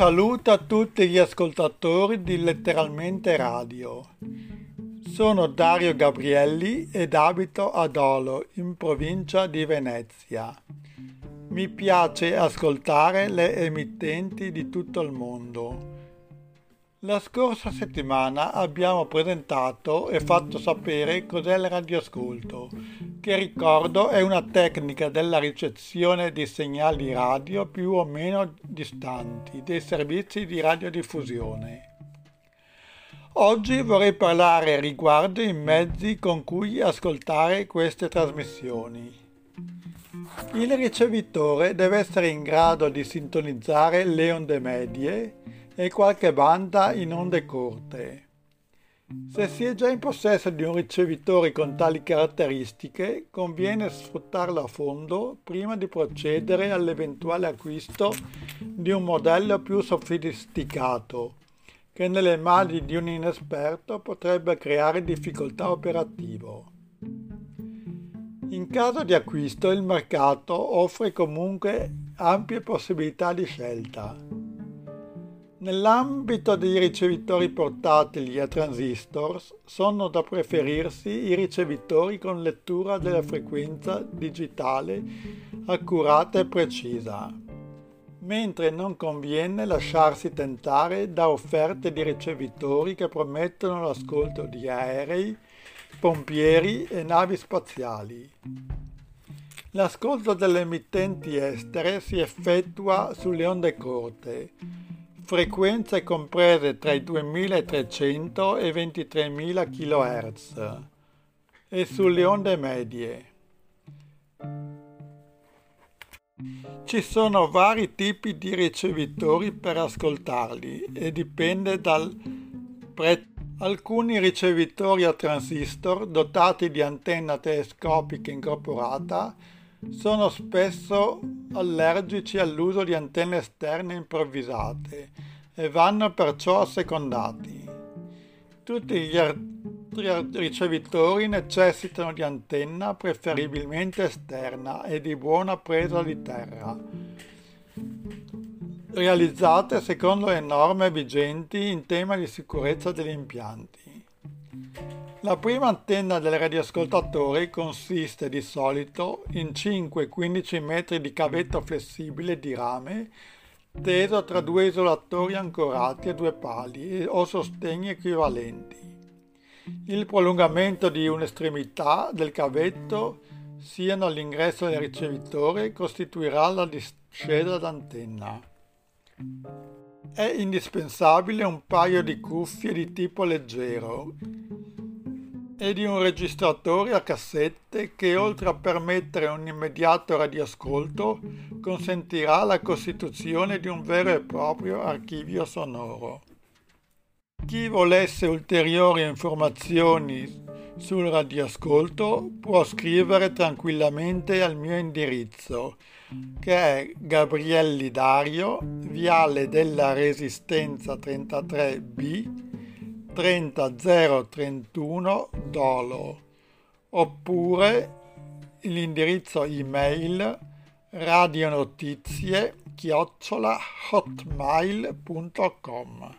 Saluto a tutti gli ascoltatori di Letteralmente Radio. Sono Dario Gabrielli ed abito ad Olo, in provincia di Venezia. Mi piace ascoltare le emittenti di tutto il mondo. La scorsa settimana abbiamo presentato e fatto sapere cos'è il radioascolto, che ricordo è una tecnica della ricezione di segnali radio più o meno distanti dei servizi di radiodiffusione. Oggi vorrei parlare riguardo i mezzi con cui ascoltare queste trasmissioni. Il ricevitore deve essere in grado di sintonizzare le onde medie e qualche banda in onde corte. Se si è già in possesso di un ricevitore con tali caratteristiche, conviene sfruttarlo a fondo prima di procedere all'eventuale acquisto di un modello più sofisticato, che nelle mani di un inesperto potrebbe creare difficoltà operative. In caso di acquisto il mercato offre comunque ampie possibilità di scelta. Nell'ambito dei ricevitori portatili a transistor sono da preferirsi i ricevitori con lettura della frequenza digitale accurata e precisa, mentre non conviene lasciarsi tentare da offerte di ricevitori che promettono l'ascolto di aerei, pompieri e navi spaziali. L'ascolto delle emittenti estere si effettua sulle onde corte, frequenze comprese tra i 2300 e i 23.000 kHz e sulle onde medie. Ci sono vari tipi di ricevitori per ascoltarli e dipende dal prezzo. Alcuni ricevitori a transistor dotati di antenna telescopica incorporata sono spesso allergici all'uso di antenne esterne improvvisate e vanno perciò assecondati. Tutti gli altri ricevitori necessitano di antenna preferibilmente esterna e di buona presa di terra, realizzate secondo le norme vigenti in tema di sicurezza degli impianti. La prima antenna del radioascoltatore consiste di solito in 5-15 metri di cavetto flessibile di rame teso tra due isolatori ancorati a due pali o sostegni equivalenti. Il prolungamento di un'estremità del cavetto siano all'ingresso del ricevitore costituirà la discesa d'antenna. È indispensabile un paio di cuffie di tipo leggero e di un registratore a cassette che oltre a permettere un immediato radioascolto consentirà la costituzione di un vero e proprio archivio sonoro. Chi volesse ulteriori informazioni sul radioascolto può scrivere tranquillamente al mio indirizzo che è Gabrielli Dario, Viale della Resistenza 33B 30031 Dolo oppure l'indirizzo email radionotizie chiocciola hotmail.com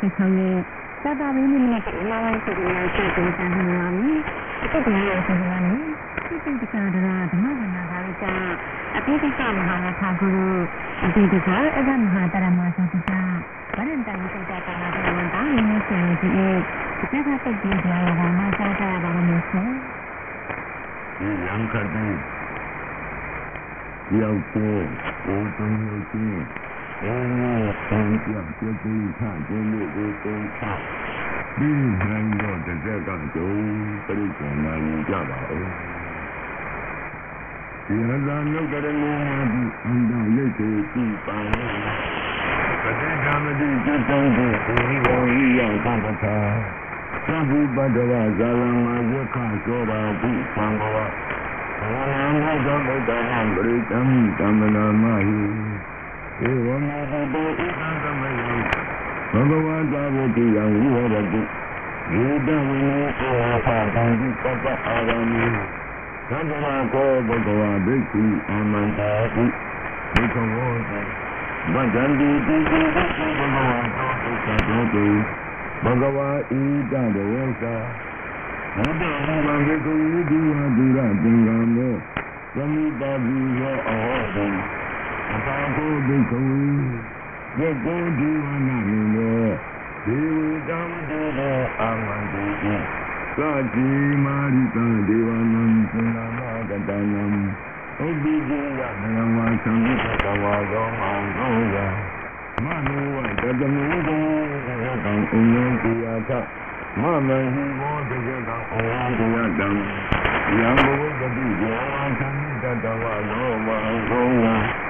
တိုဘာလ26ရက်သာသာရင်းနဲ့ဒီမှာလိုက်ဆိုပြီးတော့ချက်တင်ဆောင်နေပါမယ်အခုကလည်းဆိုကြတယ်ဒီစိတ်တကားဒါဓမ္မဝနာကလည်းအပိဋကမဟာနာထာဂုရုအပိဋကအဒမဟာတရမသုတ္တဗရန္တန်သုတ္တဒီဒီကကတက်ပြီးကြရတာမှစားကြရပါမယ်ဆရာဒီရန်ခတ်တဲ့ရောက်တော့ဘုံတုံးလို့ချင်း အဲဆန်းပြပြပြခါကျင်းလို့ဘုံတုံးချဒီနိုင်တော့တစ်ဆက်ကကြုံပြိဿနာယူကြပါဦးဒီဟဇာနုတ်ကရမောဒီအန္တလိတ်ကိုကြည့်ပါလို့ပဋိဓမ္မတိစိတ်တောင်းကိုဒီဝံဤရောက်သံသာသဗ္ဗပတ္တဝဇာလမယက္ခသောတာဘုသံဃဝဘာဝနာသောဗုဒ္ဓံပရိတံတမနာမဟိ ဧဝမေဟတောဣဒံသမယံဘဂဝတာဝတိယံဝိဟရတိယေတဝိနောသောဟာတံဒီပပအာရမေသဗ္ဗဝကောဘဂဝဘိက္ခုအာမန္တာတိဘိက္ခဝောတိဗဒံတိတိတိဘဂဝတောဒုက္ခတောတိဘဂဝါဣတံဒေဝသာဘုဒ္ဓဟောဘဂကုဝိဒုဝဒုရသင်္ကံမောသမိတာဘုရောအဟောတိ အတာကိုဘိက္ခဝေယကောဒီဝနာမိနောဒေဝတံဒေဝအာမန္တိတိသာတိမာရိတံဒေဝနံသန္နာမကတနံဥပ္ပိဒေယနံဝါသံဃတဝါသောမောင်သောယမနောဝတတမေတေကံဥညေတိယသမမဟိဘောတေကံဩဝံတေယတံယံဘဝတတိယောသံဃတဝါသောမောင်သောယ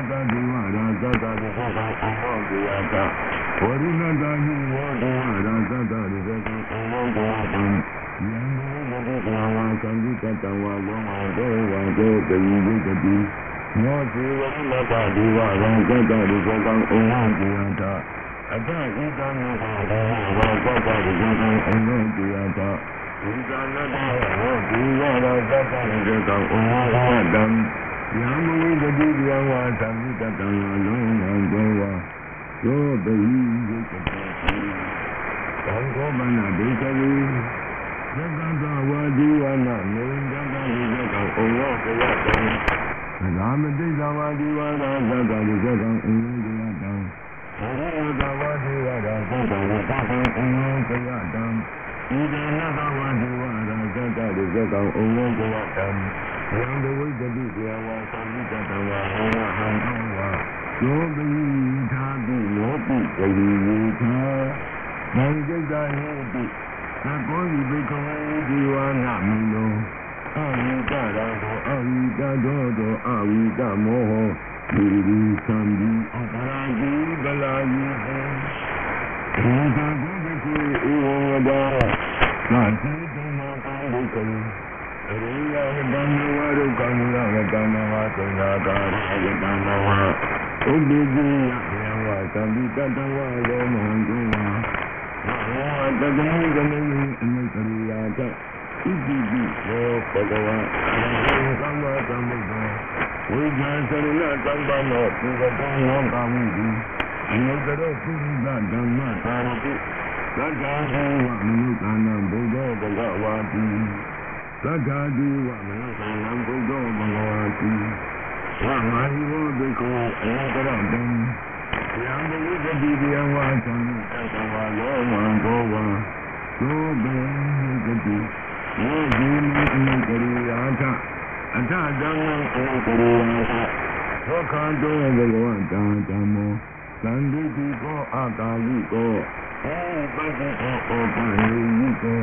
တတိယောဇိနိတေကံဩဝံတေယသအတပဇာပတိကဒုဝရာသတ္တတေကံဥညေတိယသသဇာပတိကဟိဝောတေဝရာသတ္တတေကံဥညေတိယတံယံဘဝတတိယောဝသံဃတဝါသောမောင်သောဝါသောပယိယတတိယောဇိပဇာပတိကဒုဝရာသတ္တတေကံဩဝောတေယသအတဝရိယတဒုဝရာသတ္တတေကံဩဝောတေယသဝရိနတဟိဝောတေဝရာသတ္တတေကံဩဝောတေယသံယံဘဝတတိယောဝသံဃတဝါသောမောင်သောဝါသောပယိယတတိမောဇေဝိလကဒီဝရံကတ္တရိကောကံဩဝံတိယတာအတ္တဣတံမေဟောရောကတ္တရိကောကံဩဝံတိယတာဣဇာနတဟောဒီဝရကတ္တရိကောကံဩဝံတံ ယံမဝိတတိယဝါသံဃတတံလုံးဝံသောဝါသောတဟိယတတိသံဃောမနဒိသဝေသက္ကတဝါဒီဝနာမေန္တကရိကောကံဩဝံတိယတံသာမတိသမာဓိဝါဒသတ္တရိသကံအင်းဒီယတံဘုရားသဝတိဝါဒသတ္တရိသကံအင်းဒီယတံဣဒနာသဝတိဝါဒသတ္တရိသကံအင်းဒီယတံ ယံဒဝိတတိကေဝါသံဃတဝါဟောဟံသောဝါယောပိသာတိယောပိဂရိယသာမံจิตာဟေတိသကောဤဘေကဝေဒီဝါနမိနောအဝိတရာဟောအဝိတသောသောအဝိတမောဟောဒီဒီသံဒီအပရာဇိဗလာယိဟေဒီသာကုဘိကုဧဝံဝဒနာတိတမကာယိကေအရိယဝတ္တံဝါရုကံမူလဝတ္တံဝါသုနာကာရဝတ္တံဝါဥပ္ပိတိယယံဝသံဒီတတဝါရောမဟံတုဝါဝါတတမေကမေအနုတရိယာတဣတိပိသောဘဂဝါအရဟံသမ္မာသမ္ဗုဒ္ဓေဝိဇာစရဏသံဃမောပုဂတံနောကာမိတိအနုတရောပုရိသဓမ္မသာရတိသက္ကာဒေဝမနုဿာနံဘုဒ္ဓဘဂဝါတိ သက္ကာဒေဝမနုဿာနံဘုဒ္ဓဘဂဝါတိဝါမာဟိဝဘေကောအနုတရောတံယံဘုဒ္ဓတိယဝါသံသတ္တဝါလောမံဘောဝါသောဘေကတိယောဇိမံအနုတရိယာထအထဓမ္မံအနုတရိယာထသောခန္တောဘဂဝတံဓမ္မောသန္တိတိကောအာကာလိကောအေပတ္တိကောဩပနိယိကော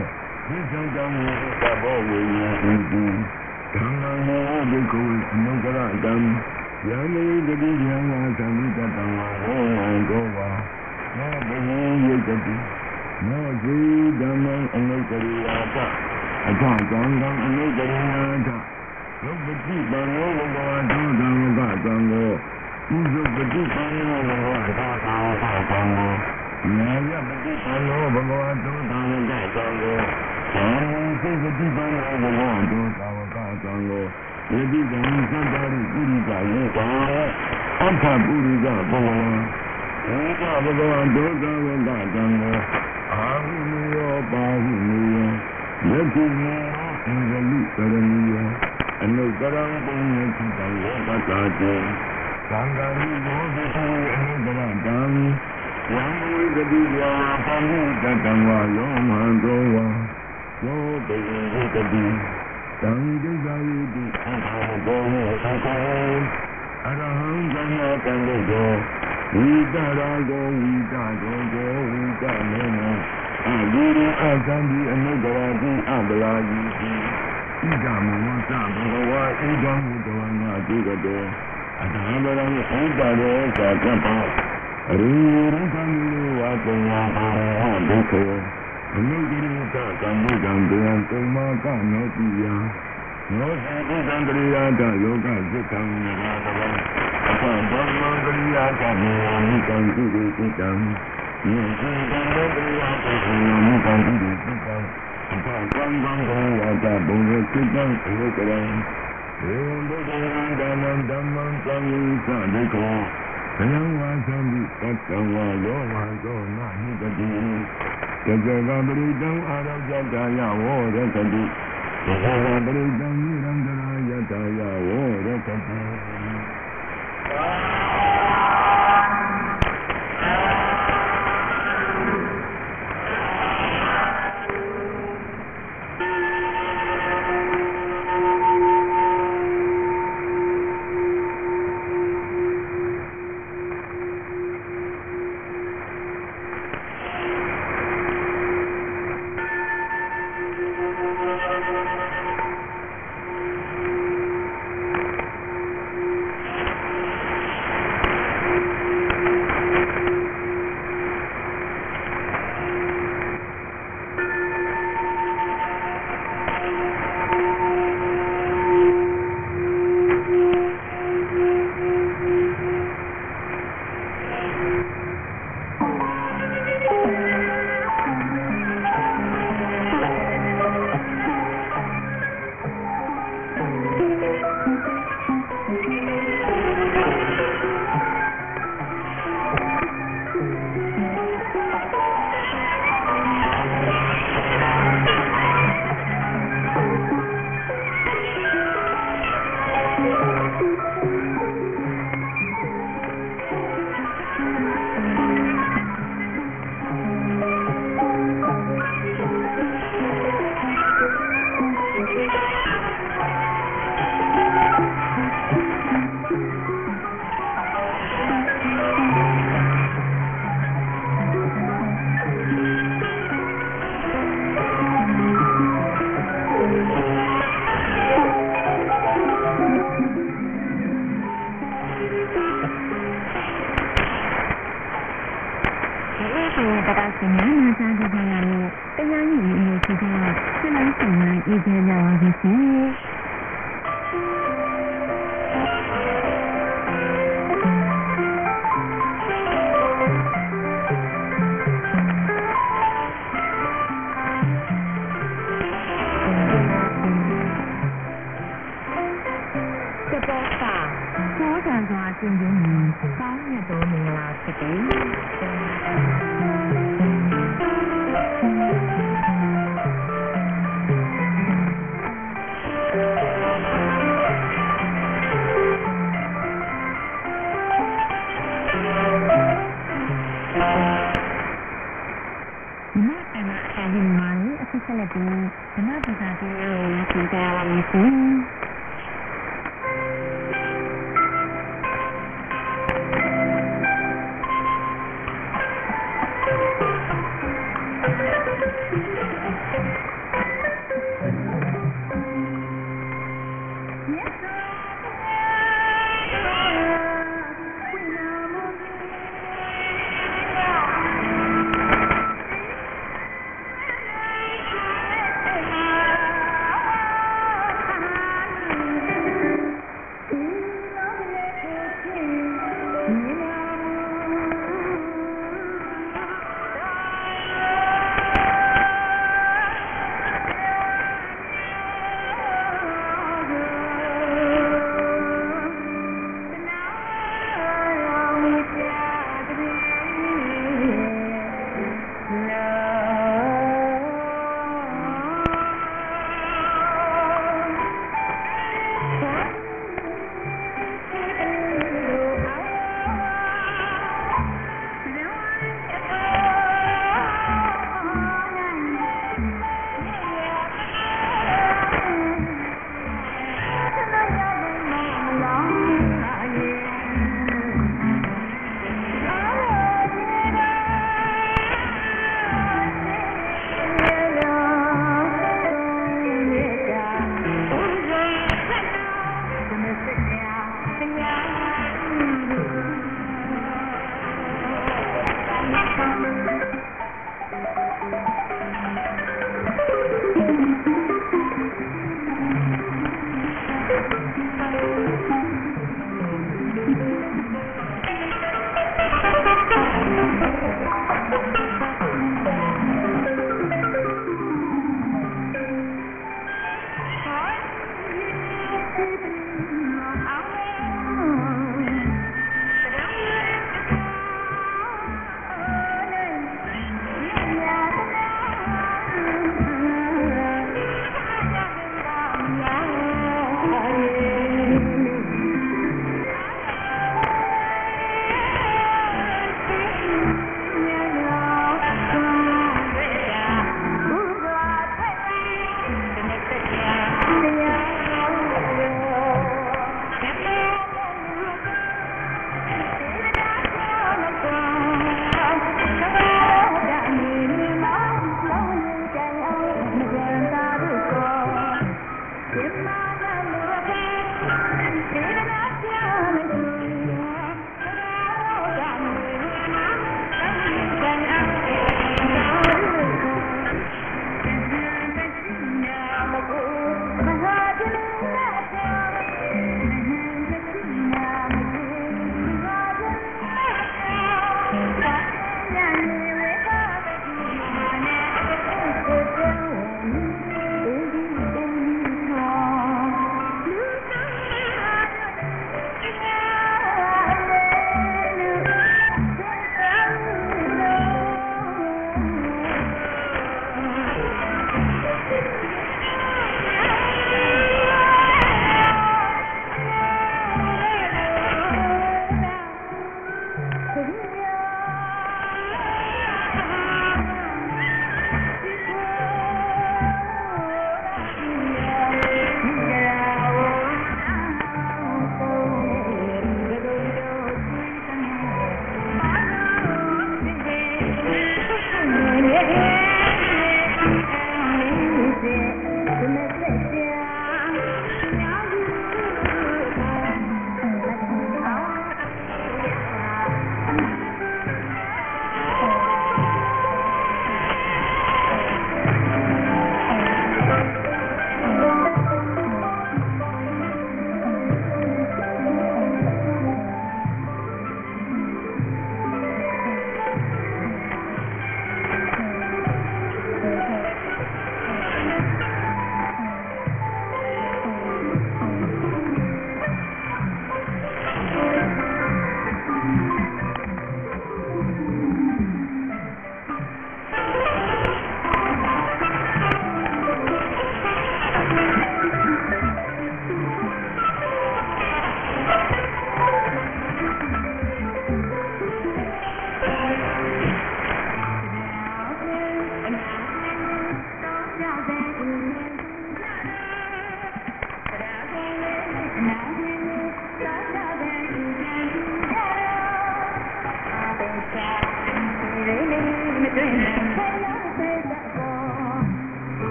ဒီသံတံမေသဘောဝေယံတိဓမ္မံဟောဘိက္ခဝေအနုတရတံယံမေတတိယံဝါသံဃတတံဝါဟောဝံကောဝါနောဘယံယိတတိနောဇိဓမ္မံအနုတရိယာထအထကံကံအနုတရိယာထရုပ်ပတိပံရောဘဂဝါသောဓမ္မကသံဃောဥဇပတိပံရောဘဂဝါသောသံဃောသံဃော နာယပတိပံရောဘဂဝါသောဓမ္မကသံဃောသာစိတ်တိပန်းဘဝတို့သာဝကသံဃောယေတိကံသတ္တရိပုရိကယေကာအခပုရိကဘဝဧကဘဂဝံဒုက္ခဝကသံဃောအာဟုနိယောပါဟုနိယောယတိမေအင်္ဂလိကရဏီယောအနုတရံပုညတိတံယောပတာတေသံဃာရိဘောဓိအနုတရတံ ယံဝိကတိယာပမုတတံဝါယောမံတောဝါယောတေဝိကတိတံဒိဋ္ဌာယိတိအာဘောမေသကောအရဟံသမ္မာတံလောဝိတရာဂောဝိတရောဂောဝိတမေနအဂိရိအသံဒီအနုတရာတိအပလာယိတိဣဒံမေဝသဘဂဝါဣဒံမုတဝနာတိကတောအတဟံဗရံဣဒရောသာကပ္ပအ ရိရံသံလောဝပညာအာရဟဒုက္ခေအနုဂိရိတကံမုဒံတေယံကုမကနောတိယနောစီကုသံတရိယာတယောဂစိတ်ကံနာတဝံအဖံဗမ္မံတရိယာကမေမိကံကုတိစိတ်ကံယေစီကံတရိယာကမေမိကံကုတိစိတ်ကံအဖံကံကံကောဝါတဘုံရစိတ်ကံဧကရံေဝံဒုက္ခဓမ္မံဓမ္မံသံဃိသဒိကော ဘယံဝါသံတိတတံဝါယောဝါသောနာဟိတတိတဇဂပရိတံအာရောကြတာယဝောရတတိတဇဂပရိတံနိရန္တရာယတာယဝောရတတိ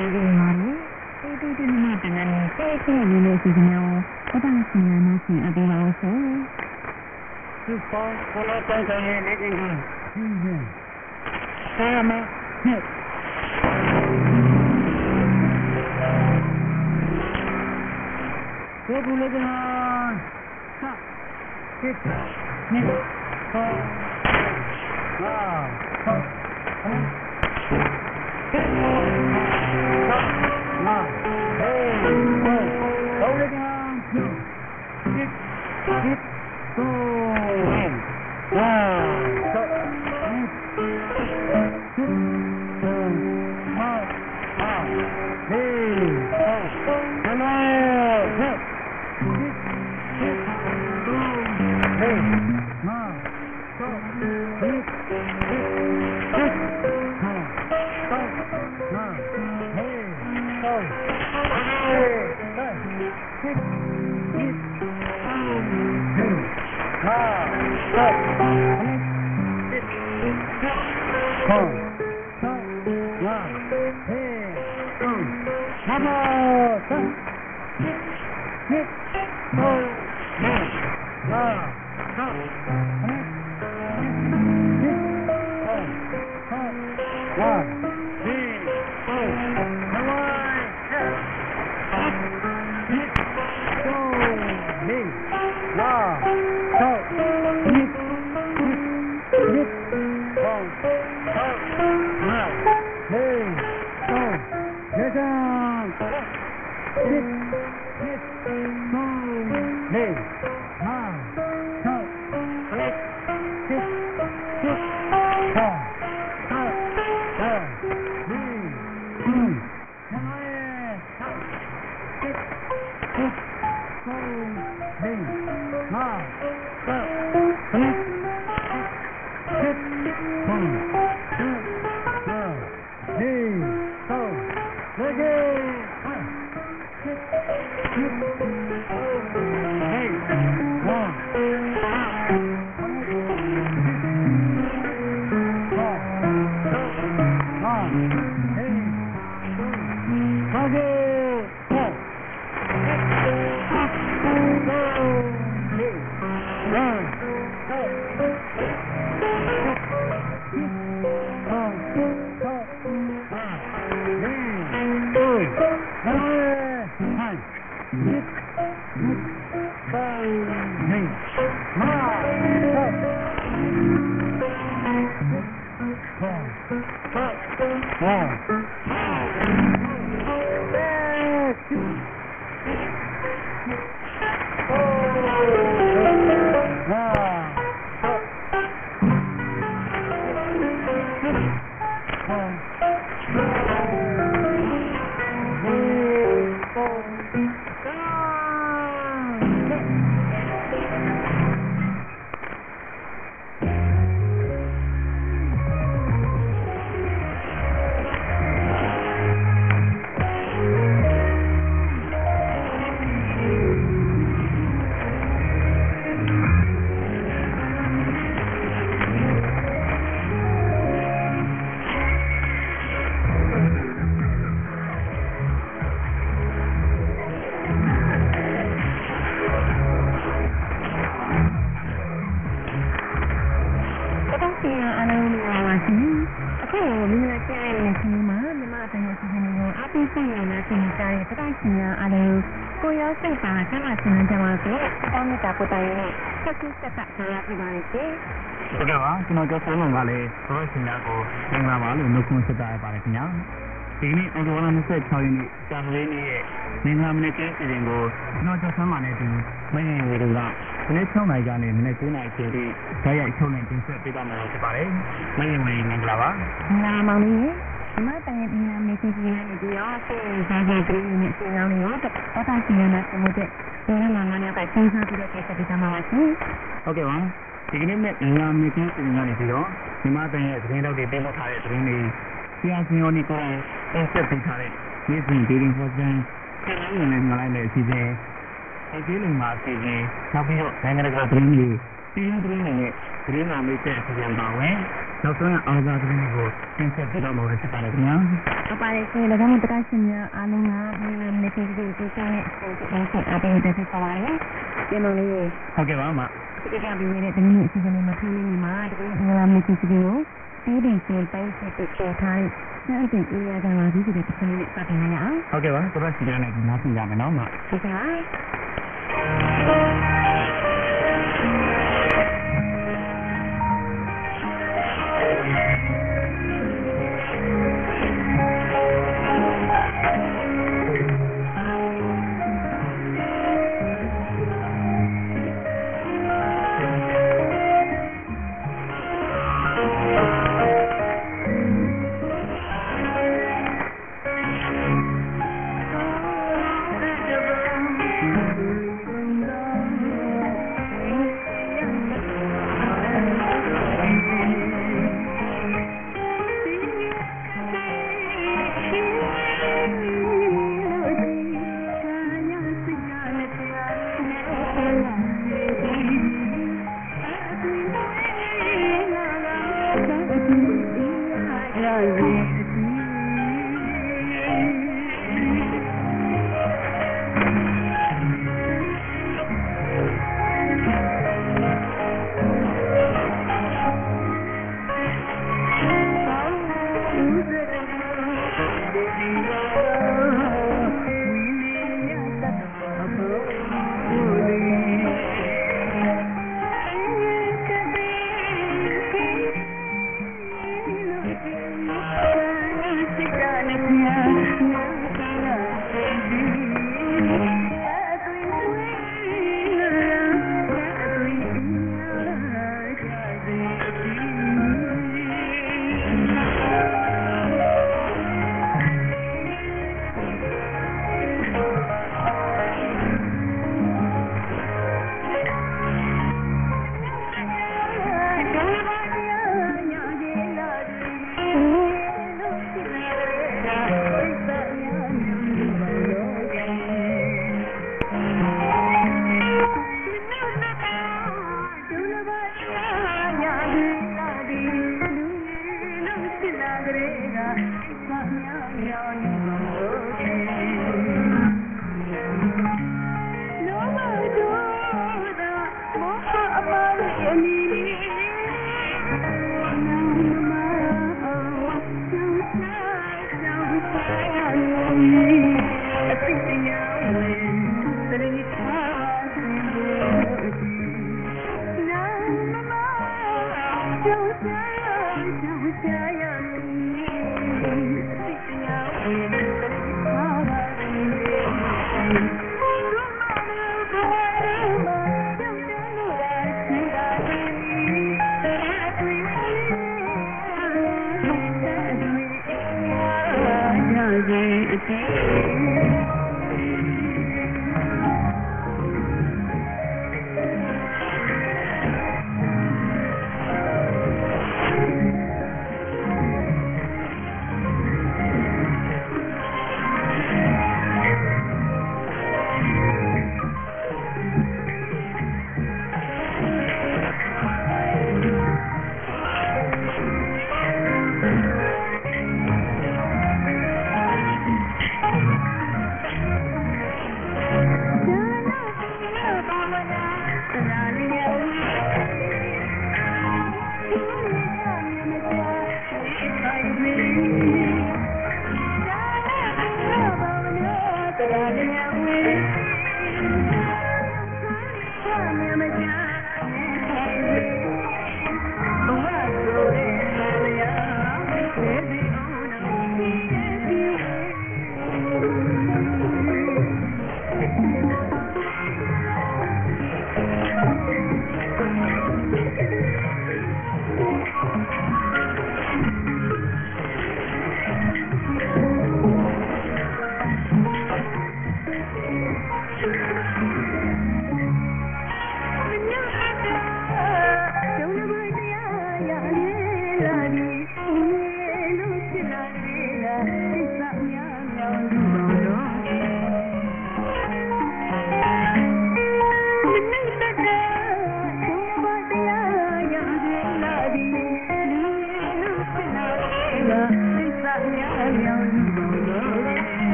တမန်အသေးလေးမှာလေဒီဒီဒီမှာတမန်နဲ့တဲ့တဲ့လေးလေးစီစဉ်အောင်ဘယ်တော့စီရမစီအပေးပါဦးဆိုဒီပေါ်ကိုလာတန်ခိုင်းနေနေကြီးဟင်းဟင်းဆာမ တ်ခွန်းဆက်တာပါတယ်ခင်ဗျာဒီနေ့အော်တိုဝါလာ26ရက်နေ့ကြာသပတေးနေ့ရဲ့မင်္ဂလာမနေ့ကင်းအစဉ်ကိုကျွန်တော်ကျော်ဆုံးပါနဲ့ဒီမင်းငယ်တွေကဒီနေ့6နိုင်ကနေမနေ့9နိုင်ချိန်ထိဓာတ်ရိုက်ထုတ်နေတင်ဆက်ပေးပါမယ်ဖြစ်ပါတယ်မင်းငယ်ဝင်မင်္ဂလာပါမင်္ဂလာမောင်လေးဒီမှာတိုင်ဒီနာမေကြီးကြီးနဲ့ဒီရောဆေးစားကြကလေးနဲ့ဆေးရောင်းလေးရောတော့တာစီရနာပုံတဲ့ဒီနေ့မှငါနဲ့ကစဉ်းစားပြီးတော့ကိစ္စဒီကမှာပါရှင်ဟုတ်ကဲ့ပါဒီကနေ့နဲ့မင်္ဂလာမနေ့ကင်းအစဉ်ကနေပြီးတော့မြန်မာတိုင်းရဲ့သတင်းတောက်တွေတင်ပြထားတဲ့သတင်းတွေ ဆရာစင်ယောနီကိုတင်ဆက်ပေးထားတဲ့နေ့စဉ်ဒေးရင်ဟောစံဆက်လက်ဝင်နေငလိုက်တဲ့အစီအစဉ်ဒီကျေးလုံမှာအစီအစဉ်နောက်ပြီးတော့နိုင်ငံတကာသတင်းတွေပြည်တွင်းသတင်းတွေနဲ့သတင်းနာမိတ်တဲ့အစီအစဉ်ပါဝင်နောက်ဆုံးအောင်စားသတင်းတွေကိုတင်ဆက်ပေးတော့မှာဖြစ်ပါတယ်ခင်ဗျာဟုတ်ပါတယ်ရှင်၎င်းတို့တရားရှင်များအားလုံးကဒီနေ့ဒီဒီဒီကနေ့ဆက်ဆက်အပေးတဲ့ဖြစ်ပါလားပြန်မလို့ဟုတ်ကဲ့ပါအမဒီကပြီးနေတဲ့ဒီနေ့အစီအစဉ်လေးမှာထင်းနေမှာဒီကနေ့မဖြစ်စီကို ဒီဒီရှင်တိုင်းဆက်တဲ့ချေထားတဲ့စံတင်အေးရကမှာဒီဒီတစ်ခါလေးစတင်ရအောင်ဟုတ်ကဲ့ပါသဘောစီကြတဲ့နားဆင်ကြမယ်နော်အမဒီက Thank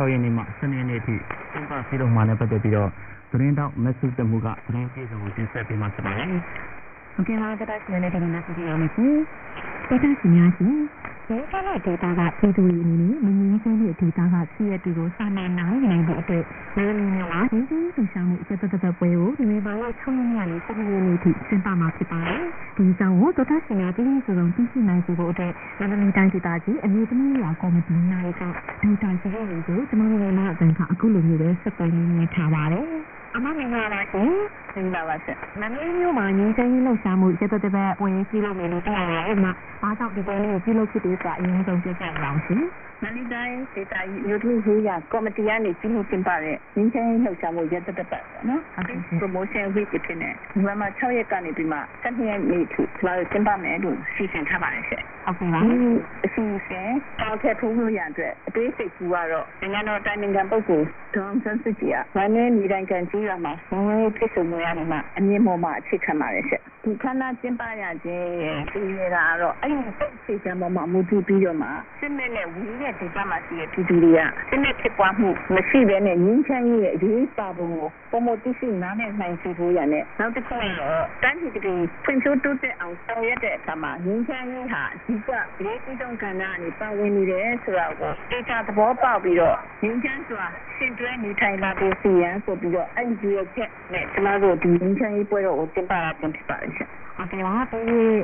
16ရက်နေ့မှ7ရက်နေ့အထိကျင်းပပြုလုပ်မှာနဲ့ပတ်သက်ပြီးတော့သတင်းတောက်မက်ဆေ့ချ်တမှုကသတင်းပြေဆုံးကိုတင်ဆက်ပေးမှာဖြစ်ပါတယ်။ ဟုတ်ကဲ့ပါတရားရှင်ရဲ့တရားနာစီရမယ်ရှင်တရားရှင်များရှင်ဒီကနေ့ဒေတာကပြည်သူတွေအနေနဲ့မငြင်းဆဲတဲ့ဒေတာကစီးရတူကိုစာနာနိုင်နိုင်တဲ့အတွက်ဒီလိုမျိုးပါဒီဒီလှဆောင်မှုအချက်သက်သက်ပွဲကိုဒီနေ့ပိုင်း6ရက်နေ့ကနေ7ရက်နေ့ထိကျင်းပမှာဖြစ်ပါတယ်ဒီဆောင်ကိုတရားရှင်များပြည်သူစုံသိရှိနိုင်စေဖို့အတွက်မန္တလေးတိုင်းဒေသကြီးအမျိုးသမီးရာကော်မတီနိုင်ကဒေတာစီးရီကိုကျွန်တော်တို့လည်းအတန်ကအခုလိုမျိုးပဲစက်ပိုင်းနေထားပါတယ်အမမင်္ဂလာရှင်။မင်္ဂလာပါရှင်။မန္တလေးမြို့မှာညီချင်းကြီးလှုပ်ရှားမှုရတဲ့တဲ့ပွဲပြုလုပ်နေလို့တရားရဲမှာအားကြောင့်ဒီပွဲလေးကိုပြုလုပ်ဖြစ်တယ်ဆိုတာအရင်ဆုံးပြောပြရအောင်ရှင်။မန္တလေးတိုင်းဒေသကြီးမြို့ထုရေးရကော်မတီကနေပြုလုပ်တင်ပါတဲ့ငင်းချမ်းရေးလှုပ်ရှားမှုရက်သက်သက်ပတ်ပေါ့နော်ဟုတ်ကဲ့ရှင် promotion week ဖြစ်နေဒီမှာ6ရက်ကနေပြီးမှ7ရက်နေ့ထိကျွန်တော်တင်ပါမယ်လို့စီစဉ်ထားပါတယ်ရှင်ဟုတ်ကဲ့ပါဒီအစီအစဉ်အောက်ထပ်ထိုးလို့ရတဲ့အတွက်အသေးစိတ်ကူကတော့နိုင်ငံတော်တိုင်ပင်ခံပုဂ္ဂိုလ်ဒေါန်ဆန်းစစ်ကြီးကဗန်နေနေတိုင်းကန်ကြီးရမှာငွေဖြစ်စုံရနေမှာအမြင့်မော်မှာအခြေခံပါတယ်ရှင်ဒီခန္ဓာကျင်းပရခြင်းဒီရတာကတော့အဲ့ဒီစိတ်စီကံပေါ်မှာမူတည်ပြီးတော့မှစစ်မဲ့နဲ့ဝီးတဲ့ဒေသမှာရှိတဲ့ပြည်သူတွေကစစ်မဲ့ဖြစ်ပွားမှုမရှိဘဲနဲ့ငင်းချမ်းရေးရဲ့အရေးပါပုံကိုပုံမသိရှိနားနဲ့နိုင်စီဖို့ရနဲ့နောက်တစ်ခုကတော့တန်းပြည်ပြည်ဖွံ့ဖြိုးတိုးတက်အောင်ဆောင်ရွက်တဲ့အခါမှာငင်းချမ်းရေးဟာအဓိကအရေးကြီးဆုံးကဏ္ဍအနေပါဝင်နေတယ်ဆိုတာကိုဒေတာသဘောပေါက်ပြီးတော့ငင်းချမ်းစွာရှင်တွဲနေထိုင်လာတဲ့စီရန်ဆိုပြီးတော့အဲ့ဒီရဲ့ချက်နဲ့ကျမတို့ဒီငင်းချမ်းရေးပွဲတော်ကိုတင်ပါတာတင်ဖြစ်ပါတယ်ရှင်ဟုတ်ကဲ့ပါဒီ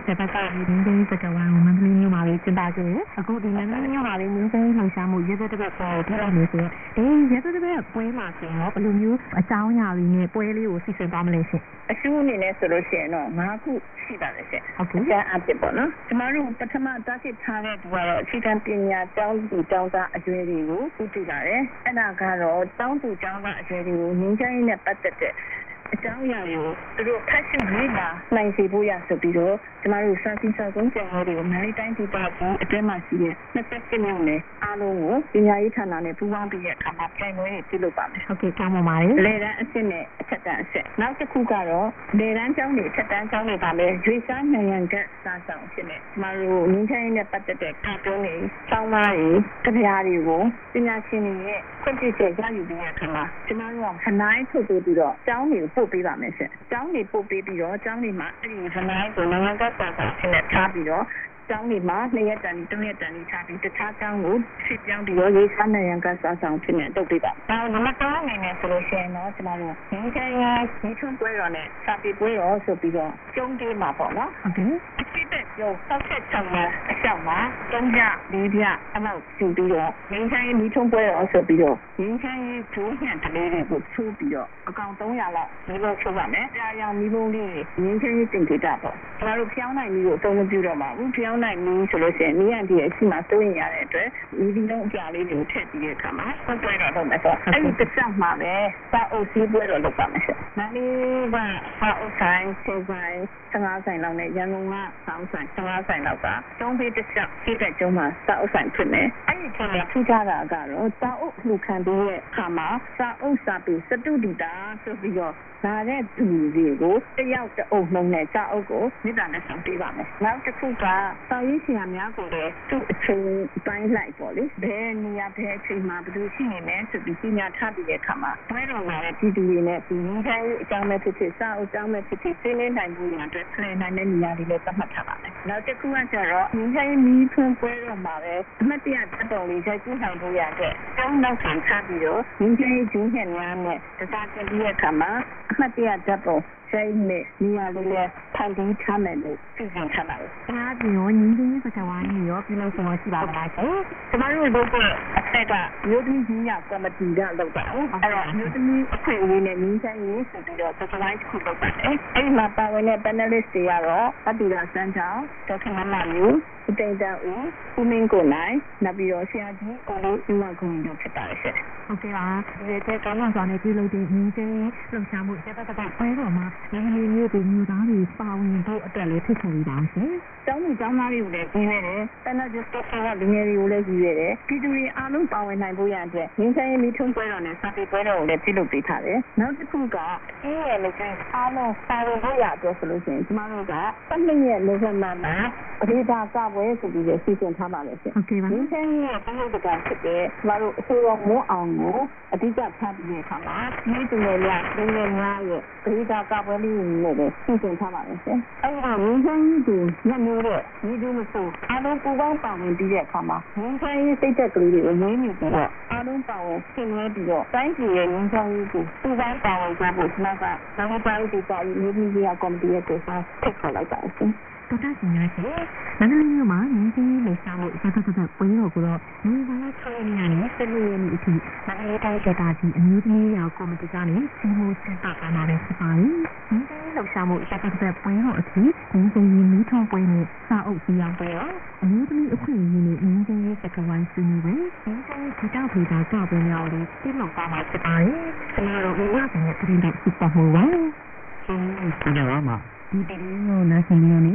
တပတ်ကဒီငင်းစကဝိုင်းကိုမန္တလေးမြို့မှာလေးကျင်းပခဲ့တယ်အခုဒီမန္တလေးမြို့မှာလေးငင်းချင်းလှုပ်ရှားမှုရတဲ့တဲ့ပွဲကိုပြုလုပ်နေဆိုတော့ဒီရတဲ့တဲ့ပွဲမှာဆိုရင်တော့ဘယ်လိုမျိုးအကြောင်းအရာတွေနဲ့ပွဲလေးကိုစီစဉ်သွားမလဲရှင်အရှုအနေနဲ့ဆိုလို့ရှိရင်တော့၅ခုရှိပါတယ်ရှင်ဟုတ်။ကဲ့ကျန်အဖြစ်ပေါ့နော်။ကျမတို့ပထမတားဖြစ်ထားတဲ့သူကတော့အခြေခံပညာကျောင်းသူကျောင်းသားအရွယ်တွေကိုဥတည်ပါတယ်။အဲ့ဒါကတော့ကျောင်းသူကျောင်းသားအရွယ်တွေကိုငင်းချိုင်းနဲ့ပတ်သက်တဲ့ အကြောင်းအရာတွေကိုသူတို့ဖတ်ရှုရေးလာနိုင်စေဖို့ရဆိုပြီးတော့ကျမတို့စာစီစာကုန်းကျောင်းတွေကိုနိုင်တိုင်းဒေသကြီးအတွင်းမှာရှိတဲ့27မြို့နယ်အားလုံးကိုပညာရေးဌာနနဲ့ပူးပေါင်းပြီးတဲ့အခါမှာပြန်ပွဲတွေပြုလုပ်ပါမယ်။ဟုတ်ကဲ့ကောင်းပါပါတယ်လေတန်းအစ်စ်နဲ့အထက်တန်းအစ်စ်နောက်တစ်ခုကတော့လေတန်းကျောင်းတွေအထက်တန်းကျောင်းတွေပါမယ်ရွေးစားနိုင်ငံကစားဆောင်ဖြစ်နေကျမတို့ငင်းချိုင်းနဲ့ပတ်သက်တဲ့ကာတွန်းတွေကျောင်းသားတွေတရားတွေကိုပညာရှင်တွေရဲ့ခွင့်ပြုချက်ရယူပြီးတဲ့အခါမှာကျမတို့ကခနိုင်ထုတ်ပေးပြီးတော့ကျောင်းတွေကိုပို့ပေးပါမယ်ရှင်ကျောင်းတွေပို့ပေးပြီးတော့ကျောင်းတွေမှာအဲ့ဒီခနိုင်ကိုနိုင်ငံကစားဆောင်ဖြစ်နေထားပြီးတော့ ကျောင်းတွေမှာနှစ်ရက်တန်သုံးရက်တန်ထားပြီးတခြားကျောင်းကိုဖြစ်ပြောင်းပြီးတော့ရေးစားနိုင်ငံကစားဆောင်ဖြစ်နေတုတ်ပေးပါ။နောက်နံပါတ်3အနေနဲ့ဆိုလို့ရှိရင်တော့ကျမတို့ဒီချိန်ကဒီထုံးပွဲတော်နဲ့စာပေပွဲတော်ဆိုပြီးတော့ကျုံးသေးမှာပေါ့နော်ဟုတ်ကဲ့။အဖြစ်တဲ့ရုပ်ဆောက်ချက်ချောင်းမှာအလျှောက်မှာ၃ပြ၄ပြအမောက်ယူပြီးတော့ဒီချိန်ဒီထုံးပွဲတော်ဆိုပြီးတော့ဒီချိန်ဒိုးညံတလေးတွေကိုချိုးပြီးတော့အကောင်300လောက်ဒီလိုချိုးပါမယ်။ကြာရောင်မီးပုံးလေးတွေဒီချိန်တင်ကြတာပေါ့။ကျမတို့ဖျောင်းနိုင်မီးကိုအသုံးမပြုတော့ပါဘူး။ဖျောင်းနိုင်မီးဆိုလို့ရှိရင်မီးရန်ဒီရဲ့အရှိမစိုးရင်ရတဲ့အတွက်မီးဒီလုံးအပြာလေးတွေကိုထည့်ပြီးတဲ့အခါမှာဆက်ပွဲတော်လုပ်မယ်ဆိုတော့အဲ့ဒီတစ်ချက်မှာပဲစာအုပ်စည်းပွဲတော်လုပ်ပါမယ်ဆက်။မန္တလေးကစာအုပ်ဆိုင်စေဆိုင်15ဆိုင်လောက်နဲ့ရန်ကုန်ကစာအုပ်ဆိုင်15ဆိုင်လောက်ကတုံးပေးတစ်ချက်ပြည့်တဲ့ကျုံးမှာစာအုပ်ဆိုင်ဖြစ်နေ။အဲ့ဒီချိန်မှာထူးခြားတာကတော့စာအုပ်လှူခံပြီးတဲ့အခါမှာစာအုပ်စာပေစတုဒီတာဆိုပြီးတော့လာတဲ့သူတွေကိုတယောက်တအုပ်လုံးနဲ့စာအုပ်ကိုမိသားနဲ့ဆောင်ပေးပါမယ်။နောက်တစ်ခုကစာရေးဆရာများကိုလည်းသူ့အချိန်ပိုင်းလိုက်ပေါ့လေ။ဘယ်နေရာဘယ်အချိန်မှာဘယ်လိုရှိနေလဲဆိုပြီးပြညာထားပြီးတဲ့အခါမှာဘယ်တော့မှလည်းပြည်သူတွေနဲ့ဒီငင်းခိုင်းအကြောင်းမဲ့ဖြစ်ဖြစ်စာအုပ်အကြောင်းမဲ့ဖြစ်ဖြစ်သိနေနိုင်မှုရအတွက်ဖလှယ်နိုင်တဲ့နေရာတွေလည်းသတ်မှတ်ထားပါမယ်။နောက်တစ်ခုကကျတော့ငင်းခိုင်းမီးထွန်းပွဲတော့မှာပဲအမှတ်တရတက်တော်လေးရိုက်ကြည့်နိုင်ဖို့ရတဲ့ကျောင်းနောက်ခံထားပြီးတော့ငင်းခိုင်းဂျင်းဟက်များနဲ့တစားတင်ပြီးတဲ့အခါမှာအမှတ်တရတက်တော် ဆိုင်နဲ့နေရာလေးလည်းဖန်တီးထားမယ်လို့ပြပြင်ထားပါတယ်ဒါအပြင်ရောညီချင်းစကဝိုင်းကြီးရောပြုလုပ်ဆောင်ရှိပါမလားရှင်ကျမတို့လုပ်တဲ့အထက်ကမြို့သမီးကြီးရကော်မတီကလုပ်တာ။အဲ့တော့မြို့သမီးအခွင့်အရေးနဲ့民ဆိုင်ရေးဆိုပြီးတော့စကားတစ်ခုလုပ်ပါတယ်။အဲ့ဒီမှာပါဝင်တဲ့ panelist တွေကတော့အတူတာစန်းချောင်းဒေါက်တာမမယူ ဦးတိန်တန်ဦးဦးမင်းကိုနိုင်နောက်ပြီးတော့ဆရာကြီးကိုလေးဦးမကွန်တို့ဖြစ်ပါတယ်ရှင်ဟုတ်ကဲ့ပါဒီတဲ့ကောင်းဆောင်စွာနဲ့ပြုလုပ်တဲ့ငင်းချင်းလှုပ်ရှားမှုစက်ပတ်ပတ်ပွဲတော်မှာဒီလိုမျိုးဒီမျိုးသားတွေပါဝင်ဖို့အတွက်လေးဖြစ်ပေါ်နေတာရှင်ကျောင်းသူကျောင်းသားတွေကိုလည်းကြီးနေတယ်တနက်ကျတော့ဆောကလူငယ်တွေကိုလည်းကြီးရတယ်ပြည်သူတွေအားလုံးပါဝင်နိုင်ဖို့ရတဲ့ငင်းချင်းမီထုံးပွဲတော်နဲ့စာပေပွဲတော်ကိုလည်းပြုလုပ်ပေးထားတယ်နောက်တစ်ခုကအေးရလည်းကျအားလုံးပါဝင်ဖို့ရအတွက်ဆိုလို့ရှိရင်ကျမတို့ကပတ်နှစ်ရက်နိုဝင်ဘာမှာပရိဒါကပွဲဆိုပြီးစီစဉ်ထားပါလေရှင်ဟုတ်ကဲ့ပါငင်းချင်းရဲ့ပြုလုပ်တဲ့ဖြစ်တဲ့ကျမတို့အစိုးရမွန်းအောင်ကိုအဓိကထားပြီးတဲ့အခါမှာဒီသူတွေလည်းလူငယ်များရဲ့ပရိဒါကပွဲလေးနဲ့လည်းစီစဉ်ထားပါလေရှင်အဲ့ဒါငင်းချင်းကိုညမျိုးတဲ့ဒီလိုမဆိုအားလုံးပူပေါင်းပါဝင်ပြီးတဲ့အခါမှာငင်းချင်းရေးစိတ်သက်ကလေးတွေကိုငင်းမိပြီးတော့အားလုံးပါဝင်ဆင်နွှဲပြီးတော့တိုင်းပြည်ရဲ့ငင်းချင်းရေးကိုပူပေါင်းပါဝင်ကြဖို့ကျွန်တော်ကနောက်ပါဦးဒီပါရေးမြေကြီးကကော်မတီရဲ့တေစာထည့်ခေါ်လိုက်ပါရှင် တော်တော်ရှင်ရရှင်မန္တလေးမြို့မှာငင်းချင်းလှုပ်ရှားမှုစက်ပတ်ပတ်ပွဲတော်ကိုတော့ဒီဘာသာချေနေရတဲ့စနေရက်နေ့အထိမန္တလေးတိုင်းဒေသကြီးအမျိုးသမီးရောကော်မတီကနေစီမိုစင်တာကနာတဲ့ဖြစ်ပါတယ်ငင်းချင်းလှုပ်ရှားမှုစက်ပတ်ပတ်ပွဲတော်အထိငင်းချင်းမီးထုံးပွဲနဲ့စာအုပ်စီအောင်ပွဲတော်အမျိုးသမီးအခွင့်အရေးနဲ့ငင်းချင်းစကဝိုင်းစီနေပဲငင်းချင်းဒီတောက်ဖေတာကပွဲများလေးပြည့်လောက်ပါမှာဖြစ်ပါတယ်ကျွန်တော်တို့ဘဝကနေပြည်တော်စုပတ်မှုပါဟုတ်ကဲ့ပါမဒီတည်း ကိုနားဆင်နေနေ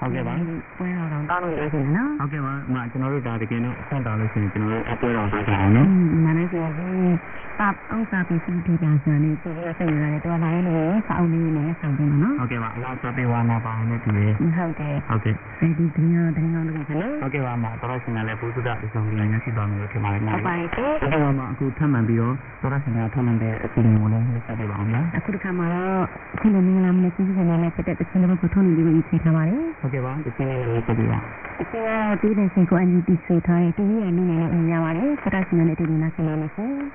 ဟုတ်ကဲ့ပါပွဲတော်တော့တောင်းလို့ရရှင်နော်ဟုတ်ကဲ့ပါမကျွန်တော်တို့ဒါတကယ်တော့ဆက်တော်လို့ရှိရင်ကျွန်တော်တို့အပွဲတော်ဆက်ကြအောင်อืနော်มနားနေဆိုရင်တပ်ဥစ္စာပစ္စည်းဒီပြန်ဆန်နေဒီလိုစိတ်ရတယ်တော့လာရင်လည်းစောင်းနေနေဆောင်တယ်နော်ဟုတ်ကဲ့ပါအလားစပေးဝါနာပါအောင်နဲ့တူရဟုတ်တယ်ဟုတ်ကဲ့ဒီဒီညတိုင်းအောင်လုပ်ကြနော်ဟုတ်ကဲ့ပါမတော်တော်ရှင်ကလည်းဘုသူဒအဆောင်ကြီးရရှိတော်မူလို့ထင်ပါတယ်နော်အပိုင်းကိုဟုတ်ကဲ့ပါမအခုထပ်မံပြီးတော့တော်တော်ရှင်ကထပ်မံတဲ့အစီအစဉ်ကိုလည်းဆက်ပေးပါအောင်နော်အခုတစ်ခါမှာတော့ခုလိုမျိုးလာမနေစီစဉ်နေနဲ့ဖြစ်တဲ့တခြင်းတစ်ခုထုံးနေပြီးပြီးချိန်ထားပါတယ်ဟုတ်ကဲ့ပါဒီနေ့လည်းဆက်ပေးပါအခုတော့ဒီတဲ့ရှင်ကိုအန်ယူတီဆိုထားတဲ့ဒီရဲ့နည်းနဲ့အများပါတယ်စတာရှင်နဲ့ဒီနာဆင်နေနေဆိုမောင်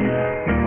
Música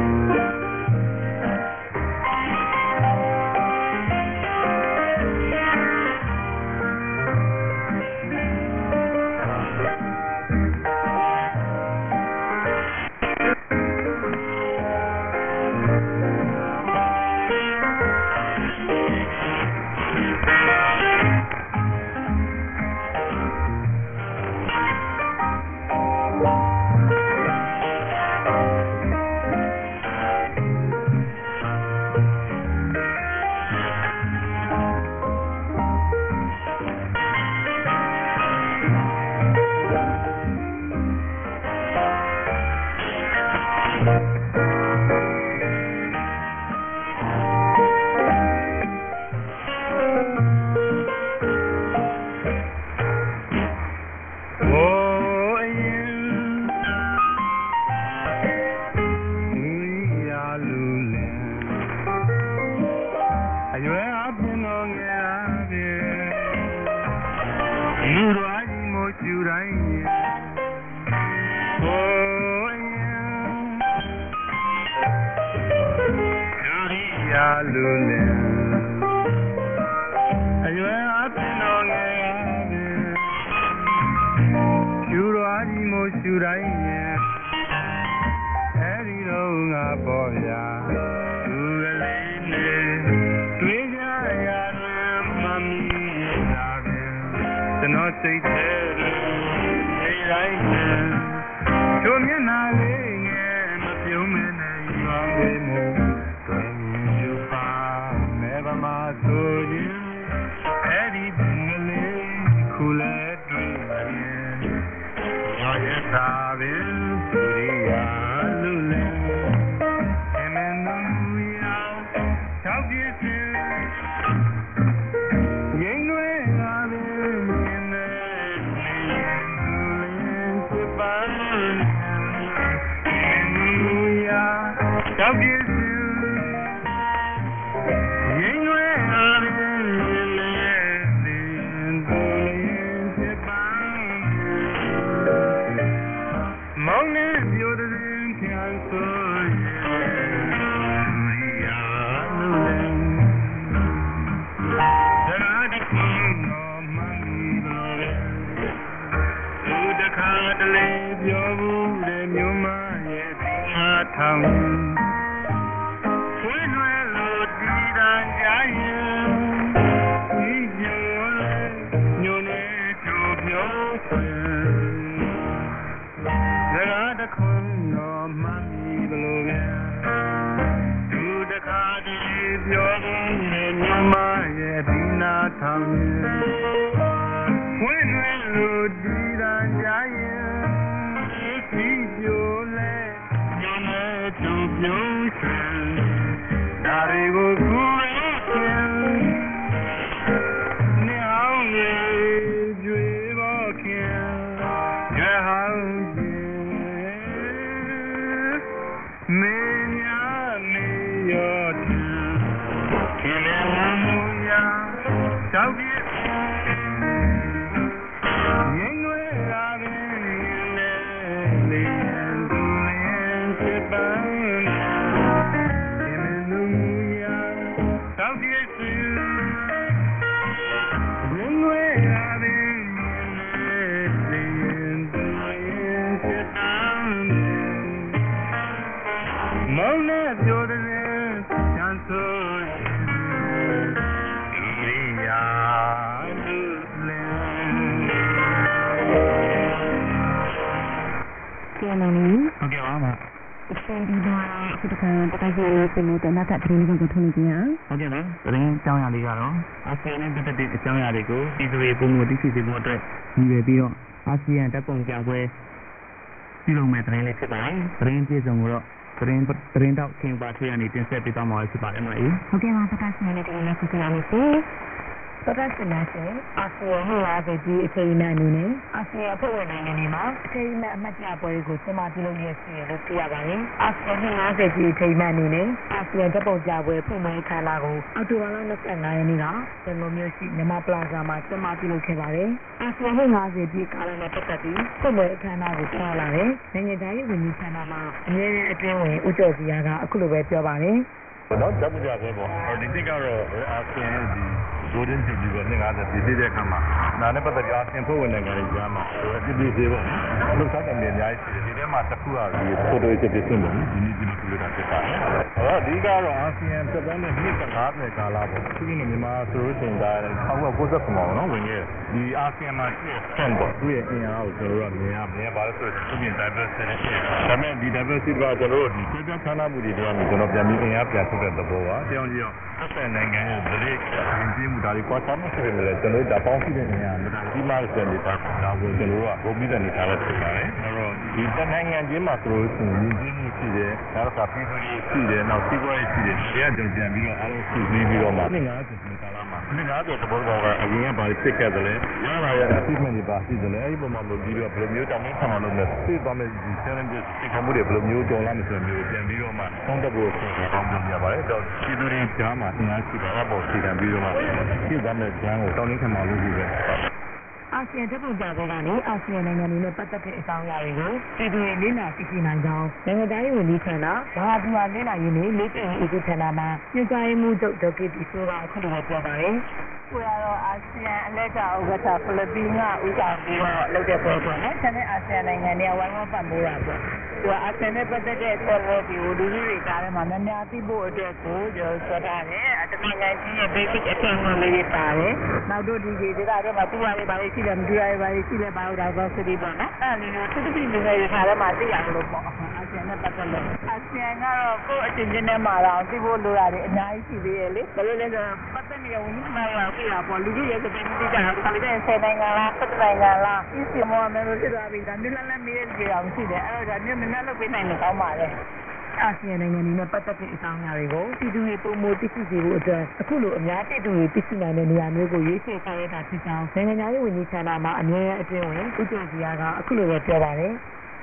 ဟာ က်ထပ်သတင်းလေးကိုထုတ်နေကြရအောင်ဟုတ်ကဲ့လေသတင်းအကြောင်းအရာလေးကတော့အာဆီယံနဲ့ပတ်သက်တဲ့အကြောင်းအရာတွေကိုပြည်သူတွေပုံမှန်သိရှိစေဖို့အတွက်ရည်ရွယ်ပြီးတော့အာဆီယံတပ်ပုံပြပွဲပြုလုပ်မဲ့သတင်းလေးဖြစ်ပါတယ်သတင်းပြည့်စုံကိုတော့သတင်းသတင်းတော့ခင်ပါထွေးကနေတင်ဆက်ပေးသွားမှာဖြစ်ပါတယ်မလားဟုတ်ကဲ့ပါပကစနေနဲ့ဒီနေ့ခုကလာနေစီ ပကစနေနဲ့အာဆီယံဟိုလာတဲ့ဒီအချိန်နဲ့အနေနဲ့အာဆီယံဖွဲ့ဝင်နိုင်ငံတွေမှာအချိန်နဲ့အမှတ်တရပွဲကိုကျင်းပပြုလုပ်ရစီလို့သိရပါတယ်အာဆီယံ50ကြီးအချိန်နဲ့အနေနဲ့အာဆီယံတပ်ပုံပြပွဲဖွင့်ပွဲခမ်းနားကိုအောက်တိုဘာလ25ရက်နေ့ကရန်ကုန်မြို့ရှိနမပလာဇာမှာကျင်းပပြုလုပ်ခဲ့ပါတယ်အာဆီယံ50ကြီးကာလနဲ့ပတ်သက်ပြီးဖွင့်ပွဲအခမ်းအနားကိုတွားလာတယ်နိုင်ငံသားရေးဝန်ကြီးဌာနမှအမြဲတမ်းအတွင်းဝင်ဦးကျော်စီယာကအခုလိုပဲပြောပါတယ် တော့တပ်ကြပဲပေါ့ဒီတစ်ကတော့အာဆီယံဒီ golden jubilee ပဲ50ပြည့်ပြည့်တဲ့အခါမှာဒါနဲ့ပတ်သက်ပြီးအာဆီယံဖွဲ့ဝင်နိုင်ငံတွေကြားမှာပြည့်ပြည့်သေးပေါ့ လှုပ်ရှားတယ်အများကြီးရှိတယ်ဒီထဲမှာတစ်ခုကဒီဖိုတိုစစ်ဖြစ်နေတယ်ဒီနေ့ဒီလိုပြတာဖြစ်ပါတယ်အဲ့တော့ဒီကတော့အာဆီယံသက်တမ်းနဲ့နှစ်50ကာလပေါ့သူကမြန်မာဆိုလို့ရှိရင်ဒါ1990မှာနော်ဝင်ခဲ့ဒီအာဆီယံမှာရှိတဲ့ stand ပေါ့သူရဲ့အင်အားကိုကျွန်တော်တို့ကမြင်ရမြင်ပါလို့ဆိုတော့သူမြင် diversity ရှိတယ်ဒါပေမဲ့ဒီ diversity ကကျွန်တော်တို့ဒီပြည်ပဌာနမှုတွေတော့ကျွန်တော်ပြန်ပြီးအင်အားပြန်ထုတ်တဲ့သဘောပါတရားကြီးရောသက်ဆိုင်နိုင်ငံရဲ့ဒလိရင်ပြမှုဒါတွေကွာခြားမှုရှိတယ်လေကျွန်တော်တို့ဒါပေါင်းရှိတဲ့နေရာမှာဒါဒီမှာစံနေတာဒါကိုကျွန်တော်တို့ကဘုံပြီးတဲ့နေထားတဲ့ဖြစ်ပါတယ်အဲ့တော့ဒီတနိုင်ငံချင်းမှာဆိုလို့ရှိရင်ယဉ်ကျေးမှုရှိတယ်နောက်တစ်ခါပြည်သူတွေရှိတယ်နောက်စီးပွားရေးရှိတယ်တရားကြုံပြန်ပြီးတော့အားလုံးစုစည်းပြီးတော့မှ50နှစ်ကာလမှာ50တဘောဘောကအရင်ကဘာဖြစ်ခဲ့တယ်လဲရလာရတဲ့ achievement တွေပါရှိတယ်လေအဲ့ဒီပုံမှာလို့ဒီတော့ဘယ်လိုမျိုးတောင်းခံအောင်လုပ်လဲသိသွားမယ်ဒီ challenges ဒီကမှုတွေဘယ်လိုမျိုးကြော်လာမယ်ဆိုမျိုးပြန်ပြီးတော့မှသုံးသက်ဖို့ဆိုတော့ကောင်းပြရပါတယ်တော့ပြည်သူတွေကြားမှာအင်အားရှိတာအပေါ်စီကံပြီးတော့မှဖြစ်သွားမယ်ကျန်းကိုတောင်းခံမှာလို့ဒီပဲ အာဆီယံတပ်ပုံကြတဲ့ကနေအာဆီယံနိုင်ငံတွေနဲ့ပတ်သက်တဲ့အကြောင်းအရာတွေကိုပြည်သူတွေလေ့လာသိရှိနိုင်ကြောင်းနိုင်ငံသားရေးဝန်ကြီးဌာနဘာဟာဘူဟာလေ့လာရေးနဲ့လေ့ကျင့်ရေးဦးဌာနမှာညွှန်ကြားရေးမှူးချုပ်ဒေါက်တာတီဆိုကအခုလိုပြောပါတယ်ကိုရတော့အာဆီယံအလဲကဥက္ကဋ္ဌဖိလစ်ပင်းကဥဆောင်ပြီးတော့လုပ်တဲ့ပွဲပေါ့နော်။ဆန်တဲ့အာဆီယံနိုင်ငံတွေကဝိုင်းဝန်းပတ်မိုးတာပေါ့။သူကအာဆီယံနဲ့ပတ်သက်တဲ့ဆက်လက်ဒီလူလူတွေကြားထဲမှာများများသိဖို့အတွက်ကိုကျွန်တော်ဆွထားတယ်။တမန်နိုင်ငံကြီးရဲ့ basic အထင်အမှန်လေးတွေပါတယ်။နောက်တို့ဒီဒီဒေသတွေမှာသူ့ဟာတွေပါလေရှိတယ်မတူရတွေပါလေရှိတယ် biodiversity ပေါ့နော်။အဲ့ဒီလိုသူတို့ပြည်နယ်တွေထားထဲမှာသိရလို့ပေါ့။အာဆီယံနဲ့ပတ်သက်လို့အာဆီယံကတော့ကိုယ့်အချင်းချင်းနဲ့မှာတော့သိဖို့လိုတာတွေအများကြီးရှိသေးတယ်လေ။ဘာလို့လဲဆိုတော့ပတ်သက်နေတဲ့ဝန်ကြီးမှန်ရောသိတာပေါ့လူကြီးရဲ့စပင်းတိကျတာခါလေးတဲ့ဆယ်နိုင်ငံလား၁၇နိုင်ငံလားအစ်စီမော်မယ်လို့ဖြစ်သွားပြီဒါမျိုးလည်းလည်းမေးရကြအောင်ရှိတယ်အဲ့တော့ဒါမျိုးနည်းနည်းလုပ်ပေးနိုင်လို့ကောင်းပါလေအာဆီယံနိုင်ငံတွေနဲ့ပတ်သက်တဲ့အကြောင်းအရာတွေကိုပြည်သူတွေပုံမသိရှိစေဖို့အတွက်အခုလိုအများပြည်သူတွေသိရှိနိုင်တဲ့နေရာမျိုးကိုရွေးချယ်ထားရတာဖြစ်ကြောင်းနိုင်ငံသားရေးဝန်ကြီးဌာနမှအမြဲအတွင်းဝင်ဦးကျော်စီကအခုလိုပဲပြောပါတယ်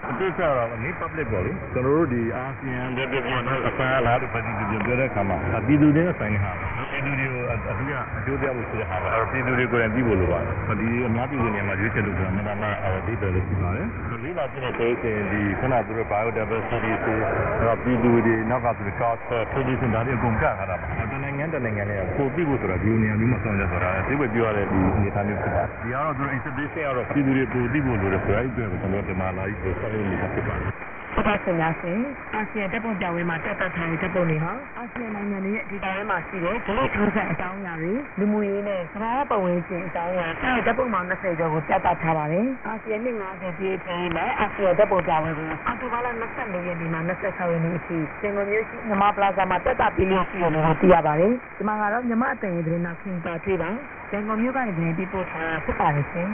အတိအကျတော့နေ public ပေါ့လေကျွန်တော်တို့ဒီအာဆီယံ development အပန်းလားတို့ပြည်သူတွေပြောတဲ့အခါမှာပြည်သူတွေနဲ့ဆိုင်ဟာပြည်သူတွေကိုအထူးအကျိုးတရားဖို့ဆိုတဲ့ဟာအဲ့ပြည်သူတွေကိုယ်တိုင်ပြီးဖို့လိုပါတယ်ဒီအများပြည်သူတွေမှာရွေးချယ်လို့ဆိုတာမှန်မှန်ဒီပဲလို့ပြောပါတယ်လေးလာကြည့်တဲ့ဆိုရင်ဒီခုနကသူတို့ biodiversity ဆိုတော့ပြည်သူတွေနောက်ကသူတို့ culture tradition ဒါတွေအကုန်ကထားတာပါတနိုင်ငံတနိုင်ငံနဲ့ပို့ပြီးဖို့ဆိုတာဒီနေရာမျိုးမှာဆောင်ရွက်ဆိုတာဒီပဲပြောရတဲ့ဒီအနေအထားမျိုးဖြစ်ပါတယ်ဒီကတော့သူတို့ institution ကတော့ပြည်သူတွေပို့ပြီးဖို့လိုတယ်ဆိုအဲ့ဒီအတွက်ကျွန်တော်ဒီမှာလာပြီးဆောင်ရွက်နေတာဖြစ်ပါတယ်ဟုတ်ပါရှင်များရှင်အာဆီယံတပ်ပုံပြဝဲမှာတက်တက်ထားတဲ့တပ်ပုံတွေဟာအာဆီယံနိုင်ငံတွေရဲ့ဒီတိုင်းထဲမှာရှိတဲ့ဒလိထိုးဆက်အကြောင်းအရာတွေလူမှုရေးနဲ့ကမ္ဘာပတ်ဝန်းကျင်အကြောင်းအရာအဲတပ်ပုံမှာ20ကျော်ကိုတက်တက်ထားပါတယ်အာဆီယံနှစ်50ပြည့်ပြီးနဲ့အာဆီယံတပ်ပုံပြဝဲကိုအောက်တိုဘာလ24ရက်နေ့မှာ26ရက်နေ့အထိစင်ကုန်မြို့ရှိမြမပလာဇာမှာတက်တက်ပြီးလို့ရှိတယ်လို့သိရပါတယ်ဒီမှာကတော့မြမအတန်ရဲ့သတင်းနောက်ခင်ပါတွေ့ပါစင်ကုန်မြို့ကနေပြန်ပြီးပို့ထားဖြစ်ပါတယ်ရှင်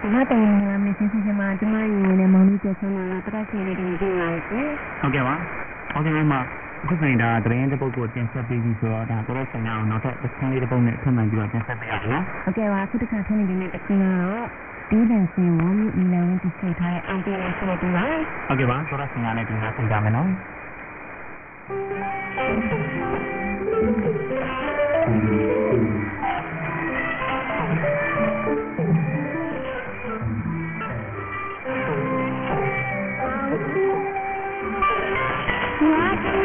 ဒီမှာတိုင်နေတာမင်းချင်းချင်းမှာကျမရေနဲ့မောင်လေးကျဆုံးလာတာတရက်စီလေးတွေကြည့်ရစီဟုတ်ကဲ့ပါဟုတ်ကဲ့ပါအခုဆိုရင်ဒါသတင်းတစ်ပုဒ်ကိုတင်ဆက်ပေးပြီဆိုတော့ဒါတော့ဆိုင်အောင်နောက်ထပ်တစ်ခန်းလေးတစ်ပုဒ်နဲ့ထပ်မံပြီးတော့တင်ဆက်ပေးရအောင်နော်ဟုတ်ကဲ့ပါခုတစ်ခါထင်းနေတဲ့တစ်ခုကတော့ဒီဒန်စင်ဝမ်မီလန်တိစိတ်ထားတဲ့အန်တီနဲ့ဆိုတော့ဒီပါဟုတ်ကဲ့ပါတော့ဆိုင်ကနေတင်ဆက်ပေးကြမယ်နော် ဆ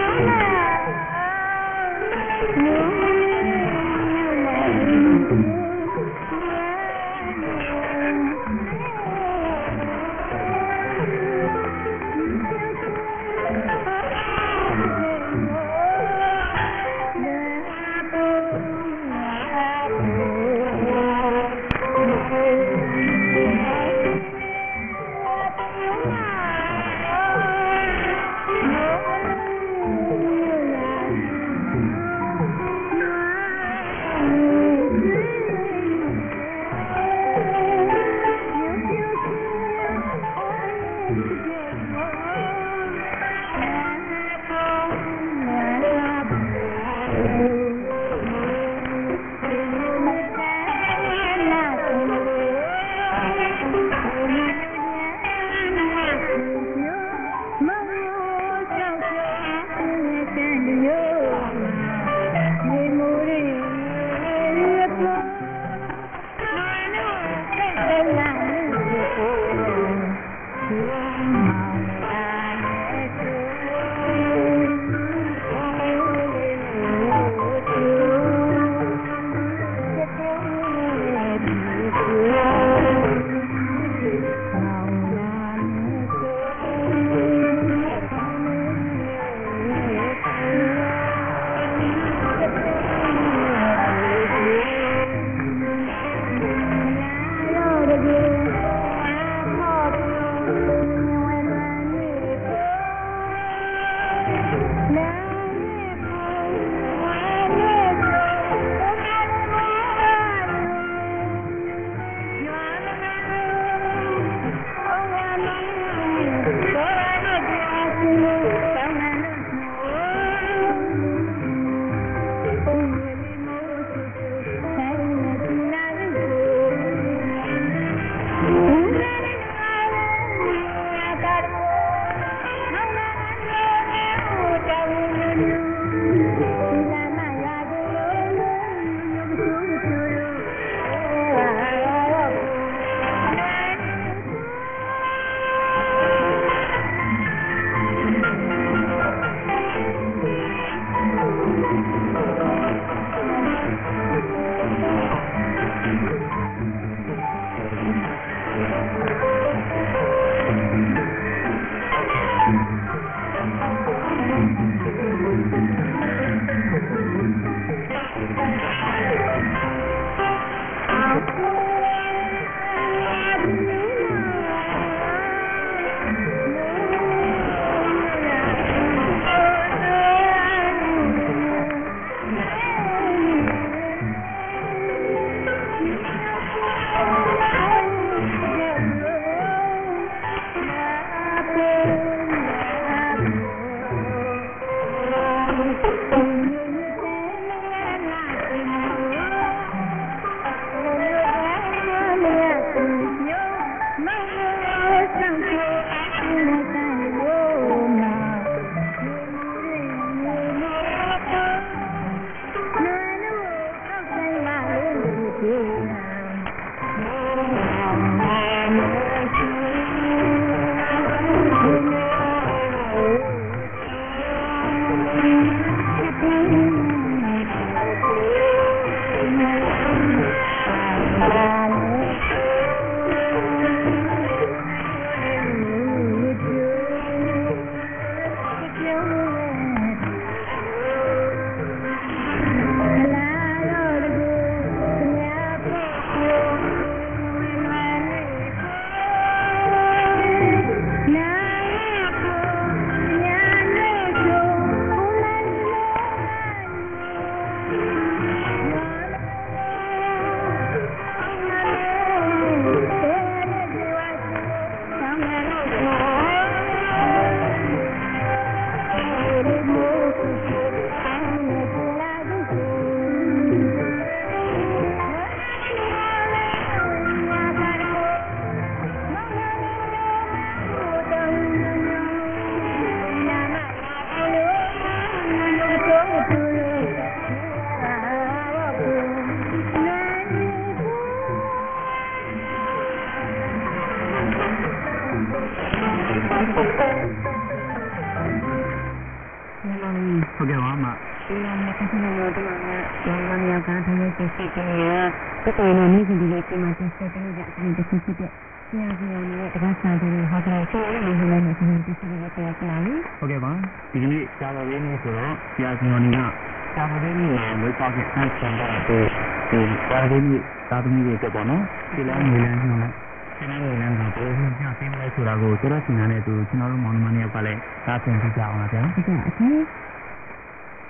ရှားတော်လေးသာသမီတွေတက်ပေါ့နော်ဒီလမ်းငွေလမ်းညွှန်လိုက်ဒီလမ်းငွေလမ်းကဘယ်လိုညသိမလဲဆိုတာကိုတော်တော်ရှင်းနေတဲ့သူကျွန်တော်တို့မောင်နှမတွေကလည်းသာသင်ပြကြအောင်ပါဗျာဟုတ်ကဲ့အဖေ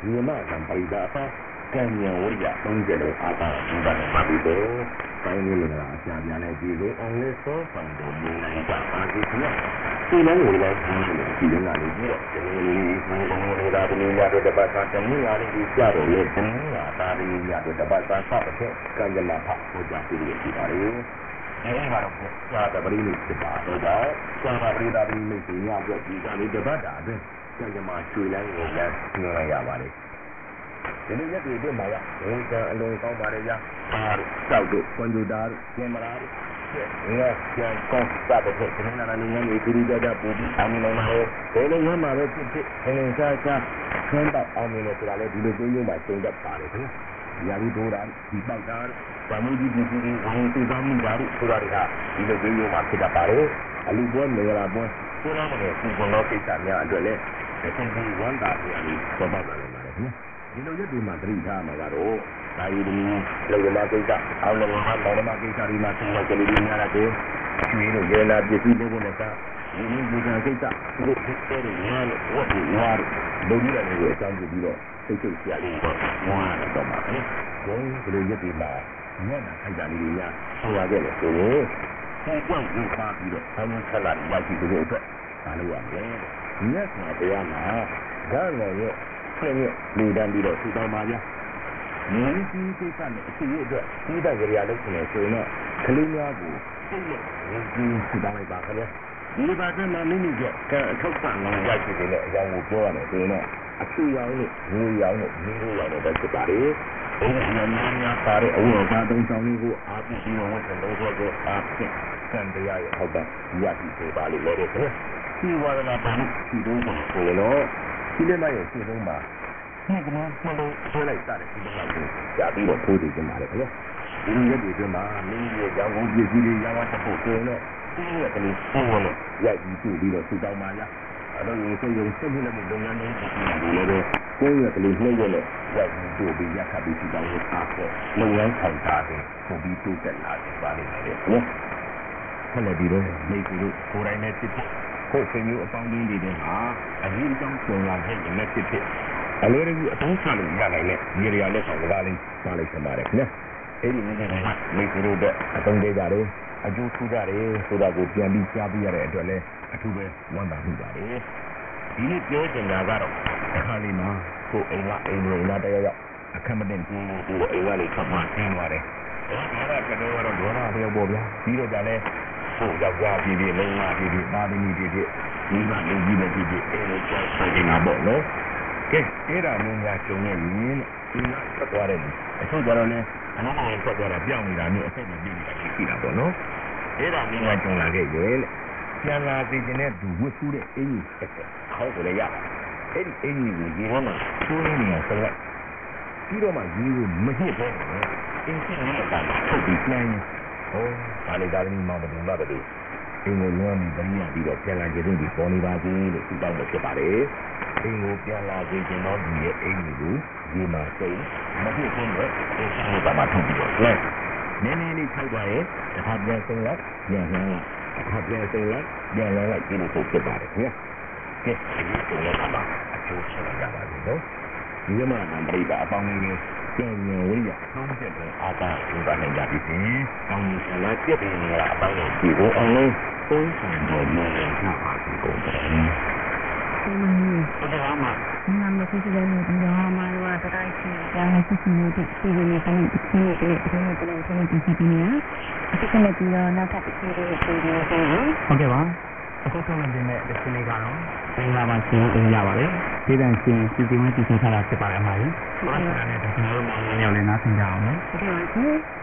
ဒီမှာကံပိဒါပါကံဉာဏ်ဝိရ30လို့အားသာဒီပါနဲ့ပါပြီးတော့ တိုင်းလေးလည်းအရှာပြန်နေပြီလို့အောင်လေးစောဖန်တို့မြင်နိုင်တာပါဒီကနေ့ဒီလမ်းကိုလည်းဒီလိုဒီလမ်းလေးပြီးတော့ဒီလိုလေးဘုံဘုံလေးသာဒီညတော့တပတ်သာတနည်းအားလေးကြတော့လေဒီညတာဒီညတော့တပတ်သာစတဲ့ကံကြမ္မာဖတ်ဟောကြားပြီးရပြီပါလေအဲဒီမှာတော့စာတပရိလိစစ်ပါတော့စာတပရိဒါပရိလိစီညပြောဒီကလေးတပတ်တာအတွင်းကံကြမ္မာကျွေလန်းကိုလည်းညွှန်ရပါလေ ဒီလိုရက်တွေအတွင်းမှာရဝန်ကံအလုံးကောင်းပါတယ်ရပါတောက်တို့ကွန်ပျူတာတို့ကင်မရာတို့ငါပြန်ကောင်းစတဲ့ဒီနေ့နာနေငန်းတွေခရီးကြကြပူပြီးအောင်နေမှာလေဘယ်လိုရမှာပဲဖြစ်ဖြစ်ငင်စားစားခန်းတော့အောင်နေတယ်ဆိုတာလေဒီလိုကျင်းကျင်းမှာကျုံတတ်ပါတယ်ခင်ဗျာဒီလိုဒိုးတာဒီပေါက်တာဗာမူကြီးဒီစီဝင်သူသားမှုဓာတ်ဆိုတာတွေကဒီလိုကျင်းကျင်းမှာဖြစ်တတ်ပါတယ်အလူပွဲနေရာပွဲကိုယ်တော်ကဒီကုနောကိစ္စများအတွက်လေဒီစင်ဒီဝန်တာပြန်ပြီးပေါ်ပေါက်လာတယ်ပါတယ်ခင်ဗျာ ဒီလိုရက်တွေမှာသတိထားမှာကတော့ဒါရီဒီလေဝလာကိစ္စအောင်လည်းမှာတော်မကိစ္စဒီမှာသင်္ကလေးတွေများလာတယ်ကျွေးလို့ရေလာပစ္စည်းတွေနဲ့ကဒီလိုဒီကကိစ္စဒီလိုဖြစ်တဲ့ညာလို့ဝတ်ပြီးညာလို့လူကြီးတွေအကြောင်းပြပြီးတော့စိတ်စိတ်ဆရာလေးတော့ဝါရတော့မှာပဲ။ဒီလိုရက်တွေမှာညနာခိုက်တာလေးတွေညာဆိုရခဲ့တယ်ဆိုရင်ကိုယ်ကွန့်ကိုပါပြီးတော့ဆောင်းဆက်လာရရှိတဲ့အတွက်မလုပ်ရမယ်။ညက်မှာတရားမှာဓာတ်တော်ရဲ့ ဆင်းရဲလူတန်းပြီးတော့ထူထောင်ပါဗျာ။မြင်းကြီးကိစ္စနဲ့အစီအအတွက်ဒီတဲ့ကြရာလို့ဆိုရင်ဆိုတော့ကလေးများကိုစိတ်နဲ့မြင်းကြီးထူထောင်လိုက်ပါခင်ဗျာ။ဒီပါတဲ့မှာမိမိကကံအထောက်ပံ့လို့ရရှိတဲ့အကြောင်းကိုပြောရတယ်ဆိုရင်တော့အချူရောင်နဲ့ငွေရောင်နဲ့မင်းတို့ရောင်နဲ့ပဲဖြစ်ပါလေ။ဘုရားများများပါတဲ့အဝတ်အစားသုံးဆောင်လေးကိုအားပြပြီးတော့ဝန်ဆောင်လို့ဆိုအားဖြင့်ကံတရားရဲ့ဟုတ်ပါရရှိစေပါလိမ့်မယ်တဲ့ခင်ဗျ။ဒီဝါဒနာပါလို့ဒီတော့ဆိုရင်တော့ ဒီနေ့မှရဲ့ရှင်းဆုံးမှာဒီကနေ့မလို့ဆွဲလိုက်တဲ့ဒီလောက်ကိုကြာပြီးတော့ထိုးတည်ကြပါလေခင်ဗျ။ဒီရက်တွေအတွင်းမှာမင်းရဲ့ရောင်ကုန်ပစ္စည်းတွေရောင်းဝတ်ဖို့ဆိုရင်တော့ဒီရက်ကလေးပုံဝင်လို့ရိုက်ပြီးပြပြီးတော့စူတောင်းပါလား။အဲ့တော့ဒီစိတ်ရုံစိတ်နဲ့လုပ်ငန်းတွေဖြစ်နေတယ်ကိုယ်ရက်ကလေးနှိမ့်ရလို့ရိုက်ပြီးပြပြီးရက်ခပ်ပြီးစူတောင်းရအားဖြင့်လုပ်ငန်းဆောင်တာတွေပုံပြီးတိုးတက်လာတယ်ပါလိမ့်မယ်နော်။ဆက်လက်ပြီးတော့မိတ်ဆွေတို့ကိုယ်တိုင်နဲ့ဖြစ် ဖြစ်ကိုယ်ဆွေမျိုးအပေါင်းအသင်းတွေနဲ့ဟာအရေးအကြောင်းပြန်လာခဲ့ရင်လည်းဖြစ်ဖြစ်အလွယ်တကူအသုံးချလို့ရနိုင်တဲ့ဒီနေရာလက်ဆောင်ကလေးပါလိမ့်မယ်ခင်ဗျာ။အဲ့ဒီနေ့ကမိတ်ဆွေတို့အသုံးသေးကြတယ်အကျိုးထူးကြတယ်ဆိုတာကိုပြန်ပြီးကြားပြရတဲ့အတွက်လည်းအထူးပဲဝမ်းသာမိပါတယ်ဒီနေ့ပြောချင်တာကတော့အခါလေးမှာကိုယ်အိမ်ကအိမ်ဝင်လာတဲ့ရောက်အခက်မတင်ဘူးကိုယ်အိမ်ကလေးခပ်မှဆင်းသွားတယ်ဒါကတော့ကတော့ဒေါနာပြောပေါ်ဗျာပြီးတော့ကြလဲ ကိုယ်ယောက်ျားပြည်ပြည်မိန်းမပြည်ပြည်သားသမီးပြည်ပြည်ဒီမှာလူကြီးပဲပြည်ပြည်အဲ့လိုကြောက်ဆိုင်နေတာပေါ့နော်ကဲအဲ့ဒါမျိုးများကျုံနေရင်ဒီကဆက်သွားတယ်အချို့ကြတော့လည်းအနားမှာဆက်သွားတာပြောင်းနေတာမျိုးအဆက်မပြေးနေတာရှိတာပေါ့နော်အဲ့ဒါမျိုးများကျုံလာခဲ့ရဲ့လေပြန်လာသိတဲ့သူဝတ်ဆူးတဲ့အင်ကြီးဆက်တယ်ခေါင်းကိုလည်းရပါတယ်အဲ့ဒီအင်ကြီးကိုရေထဲမှာချိုးနေနေဆက်လိုက်ပြီးတော့မှရေကိုမညစ်ပဲအင်းစီနဲ့ကထုတ်ပြီးပြန် ဟောဒါလေဒါလည်းမောင်တယ်ဘာပဲအင်းကိုလွမ်းပြီးတနည်းပြီးတော့ပြန်လာကြတဲ့ဒီပေါ်နေပါသေးလို့သူတောင်းလို့ဖြစ်ပါတယ်အင်းကိုပြန်လာကြခြင်းတော့ဒီရဲ့အင်းကိုဒီမှာစိတ်မဖြစ်ဘူးလေအင်းကိုပါမထုတ်ပြီးတော့လဲနည်းနည်းလေးထိုက်သွားရင်တစ်ခါပြန်စိတ်လိုက်ပြန်လှမ်းလိုက်တစ်ခါပြန်စိတ်လိုက်ပြန်လှမ်းလိုက်ဒီလိုပုတ်ဖြစ်ပါတယ်ခင်ဗျာကဲဒီကိုလည်းပါအကျိုးဆက်ကြပါလိမ့်နော်ဒီမှာနံပါတ်အပေါင်းလေး ပြန်ပြန်ဝိရသုံးချက်ပဲအာသာဒီပါနိုင်ကြပြီ။ကောင်းပြီလားပြည့်တယ်လားအပိုင်းကိုဒီကိုအောင်လို့သုံးဆောင်တော့မရဘူးပါဘူးကုန်တယ်။ဒီမှာဘယ်တော့မှဒီမှာမဖြစ်တဲ့နေဒီတော့မှတော့တတိုင်းချင်ပြန်ရစစ်စစ်နေတဲ့ဒီလိုမျိုးကနေဒီလိုမျိုးဒီလိုမျိုးဒီလိုမျိုးဒီလိုမျိုးအခုကလည်းဒီတော့နောက်ထပ်တစ်ခုလေးပြင်နေတယ်ဟုတ်ကဲ့ပါ အခုဆုံးနေတဲ့ဒီစနေကတော့မင်္ဂလာပါရှင်အင်ရပါတယ်ဒီတန်ရှင်စီစီဝင်းစီစဉ်ထားတာဖြစ်ပါတယ်အမကြီးဟုတ်ကဲ့ပါကျွန်တော်တို့မောင်လေးလည်းနားဆင်ကြအောင်နော်ဒီလိုမျိုး Oh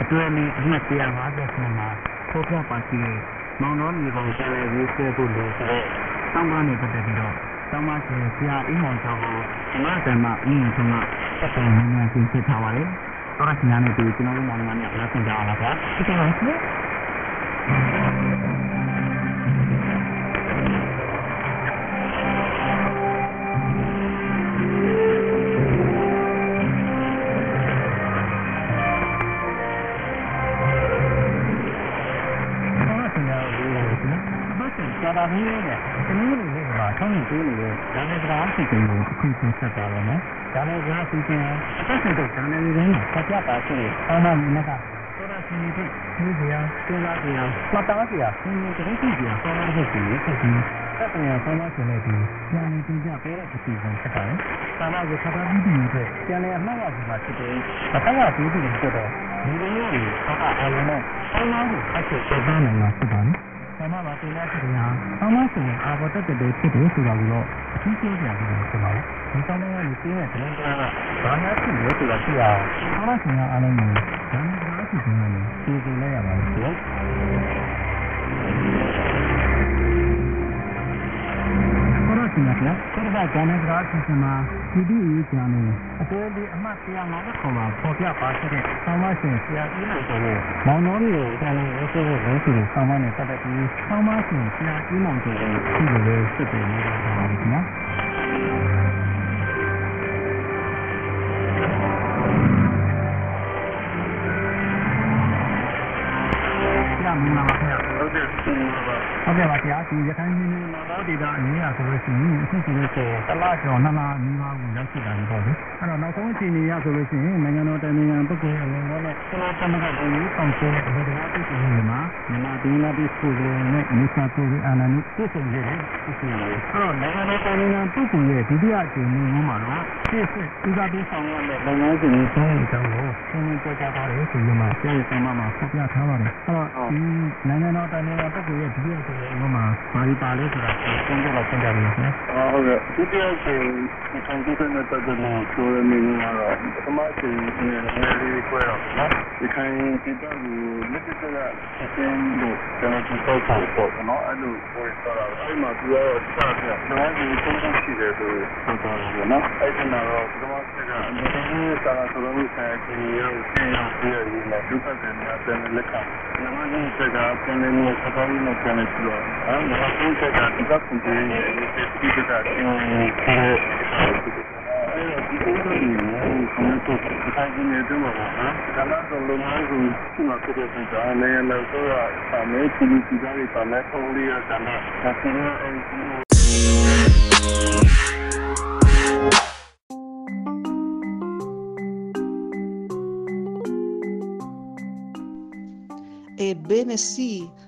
အတွဲနဲ့အမှတ်150မှာဖော်ပြပါရှိတဲ့မောင်တော်မြေပေါ်ကျတဲ့ရေးဆွဲဖို့လို့ဆိုတော့တောင်းပန်နေပတ်သက်ပြီးတော့တောင်းပန်ရှင်ဆရာအင်းမောင်ကျော်ကိုဒီမှာတည်းမှာအင်းထုံးကပတ်သက်နေနေရှင်းပြထားပါတယ်တော်ရရှင်များနဲ့ဒီကျွန်တော်တို့မောင်နှမများလက်ဆင့်ကြအောင်လားဗျာ这个 တ်ဆရာတော်ကြီးနဲ့တနည်းလိုလေးမှာဆောင်းနေသေးလို့ဒါနဲ့စကားစီစဉ်ကိုအခုပြန်ဆက်တာတော့နော်ဒါနဲ့စကားစီစဉ်အသက်ရှင်တဲ့ဒါနဲ့လေးနဲ့ဆက်ပြပါရှိတယ်အောင်းမမြင်ကတော်ရရှင်တွေသူစရာစဉ်းစားစရာမှတ်သားစရာသင်္ကြန်တည်းစရာဆောင်းရဖို့ရှိတယ်ဖြစ်ပြီးသက်ဆိုင်ရာဆောင်းရရှင်တွေဒီဉာဏ်နဲ့တင်ကြပေးတဲ့အစီအစဉ်ဖြစ်ပါတယ်။သာမကိုဆက်တာပြီးပြီးအတွက်ကျန်တဲ့အမှတ်ရစီမှာဖြစ်တယ်။အသက်ရပြီးပြီးဖြစ်တော့ဒီလိုမျိုးတွေဆောင်းအားလုံးနဲ့ဆောင်းသားကိုအချက်ချက်သားနိုင်မှာဖြစ်ပါတယ်။ ဆန္ဒပါတင်တဲ့ဖြစ်ရာဆောင်းမရှင်အာဘတ်တက်တဲ့ဖြစ်တယ်ဆိုတာကိုတော့အထူးပြောပြရမှာဖြစ်ပါတယ်။ဒီဆောင်းသားကိုသိတဲ့တင်တဲ့ကဘာများဖြစ်လဲဆိုတာသိရအောင်ဆောင်းမရှင်အားလုံးကိုဒါနဲ့ဒါအစီအစဉ်နဲ့သိသိလိုက်ရပါလိမ့်မယ်။ ဟောရစီမပြဆက်တာကျန်တဲ့စကားအစီအမှာဒီဒီရေးကြတယ်အသေးလေးအမှတ်150ခေါ်မှာပေါ်ပြပါရှိတဲ့ဆောင်းမရှင်ဆရာကြီးလို့ဆိုလို့မောင်တော်မျိုးကိုတန်လို့ရေးဆိုလို့ရေးဆိုလို့ဆောင်းမနဲ့ပတ်သက်ပြီးဆောင်းမရှင်ဆရာကြီးမောင်တို့ကိုဒီလိုလေးစစ်တယ်နေတာပါပဲခင်ဗျာ။ညမင်းပါခင်ဗျာ။ဟုတ်တယ်။ဟုတ်ကဲ့ပါဆရာဒီရခိုင်ပြည်နယ်မှာတော့ဒေတာအင်း ရဆိုလို့ရှိရင်အခုဆိုလို့ရှိရင်တလားကျော်နှစ်လားနီးပါးကိုရောက်ရှိတာပေါ့လေအဲ့တော့နောက်ဆုံးအခြေအနေရဆိုလို့ရှိရင်နိုင်ငံတော်တိုင်ပင်ခံပုဂ္ဂိုလ်အနေနဲ့လည်းကျွန်တော်သမဂ္ဂပြည်ကြီးကောင်စီရဲ့အမှုတရားပြုလုပ်နေမှာမြန်မာပြည်လာပြီးဆိုလို့နဲ့မိစ္ဆာကိုယ်အာဏာနုပြည့်စုံနေတယ်ပြည့်စုံနေတယ်အဲ့တော့နိုင်ငံတော်တိုင်ပင်ခံပုဂ္ဂိုလ်ရဲ့ဒုတိယအကြိမ်မျိုးမှာတော့ပြည့်စုံဥစားပြီးဆောင်ရမယ့်လုပ်ငန်းစဉ်တွေဆုံးအကြောင်းကိုရှင်းလင်းပြောကြားထားတယ်ဆိုပြီးမှကျေးဇူးဆောင်မှာဖော်ပြထားပါတယ်အဲ့တော့ဒီနိုင်ငံတော်တိုင်ပင်ခံပုဂ္ဂိုလ်ရဲ့ဒုတိယအကြိမ်မျိုးမှာဘာဒီပါလဲဆိုတာကိုရှင်းပြတော့ရှင်းပြပါမယ်နော်ဟုတ်ကဲ့ဒုတိယချိန်ဒီဆောင်ကြတဲ့ပတ်သက်လို့ပြောရမင်းကတော့ပထမချိန်နည်းနည်းလေးခွဲတော့နော်ဒီခိုင်ဒီတော့ကိုလက်တက်ကဆက်စင်းလို့ကျွန်တော်ဒီပေါ့ပေါ့ပေါ့နော်အဲ့လိုပြောရတာအဲ့မှာသူကတော့စတယ်နော်ဒီသုံးခုရှိတယ်ဆိုတော့တော့နော်အဲ့ဒီမှာတော့ပထမချက်ကအမြဲတမ်းစာဆိုလို့ဆိုင်ချင်းရောဆင်းရောက်ပြီးရည်နဲ့ဒုက္ခတွေများတဲ့လက်ခံနမဒီစကားပြန်နေစကားရင်းနဲ့ပြန်နေပြီးတော့အဲ့မှာသုံးချက်ကဒီကကွန်တီရဲ့ဒီကတာအင်းဒီအဲ့ဒီကိုတော့ဒီကတော့ဒီတိုင်းနေတယ်မှာဟာဒါမှတော့လုံးဝကိုဒီမှာဖြစ်တဲ့ကြာနေလည်းဆိုရ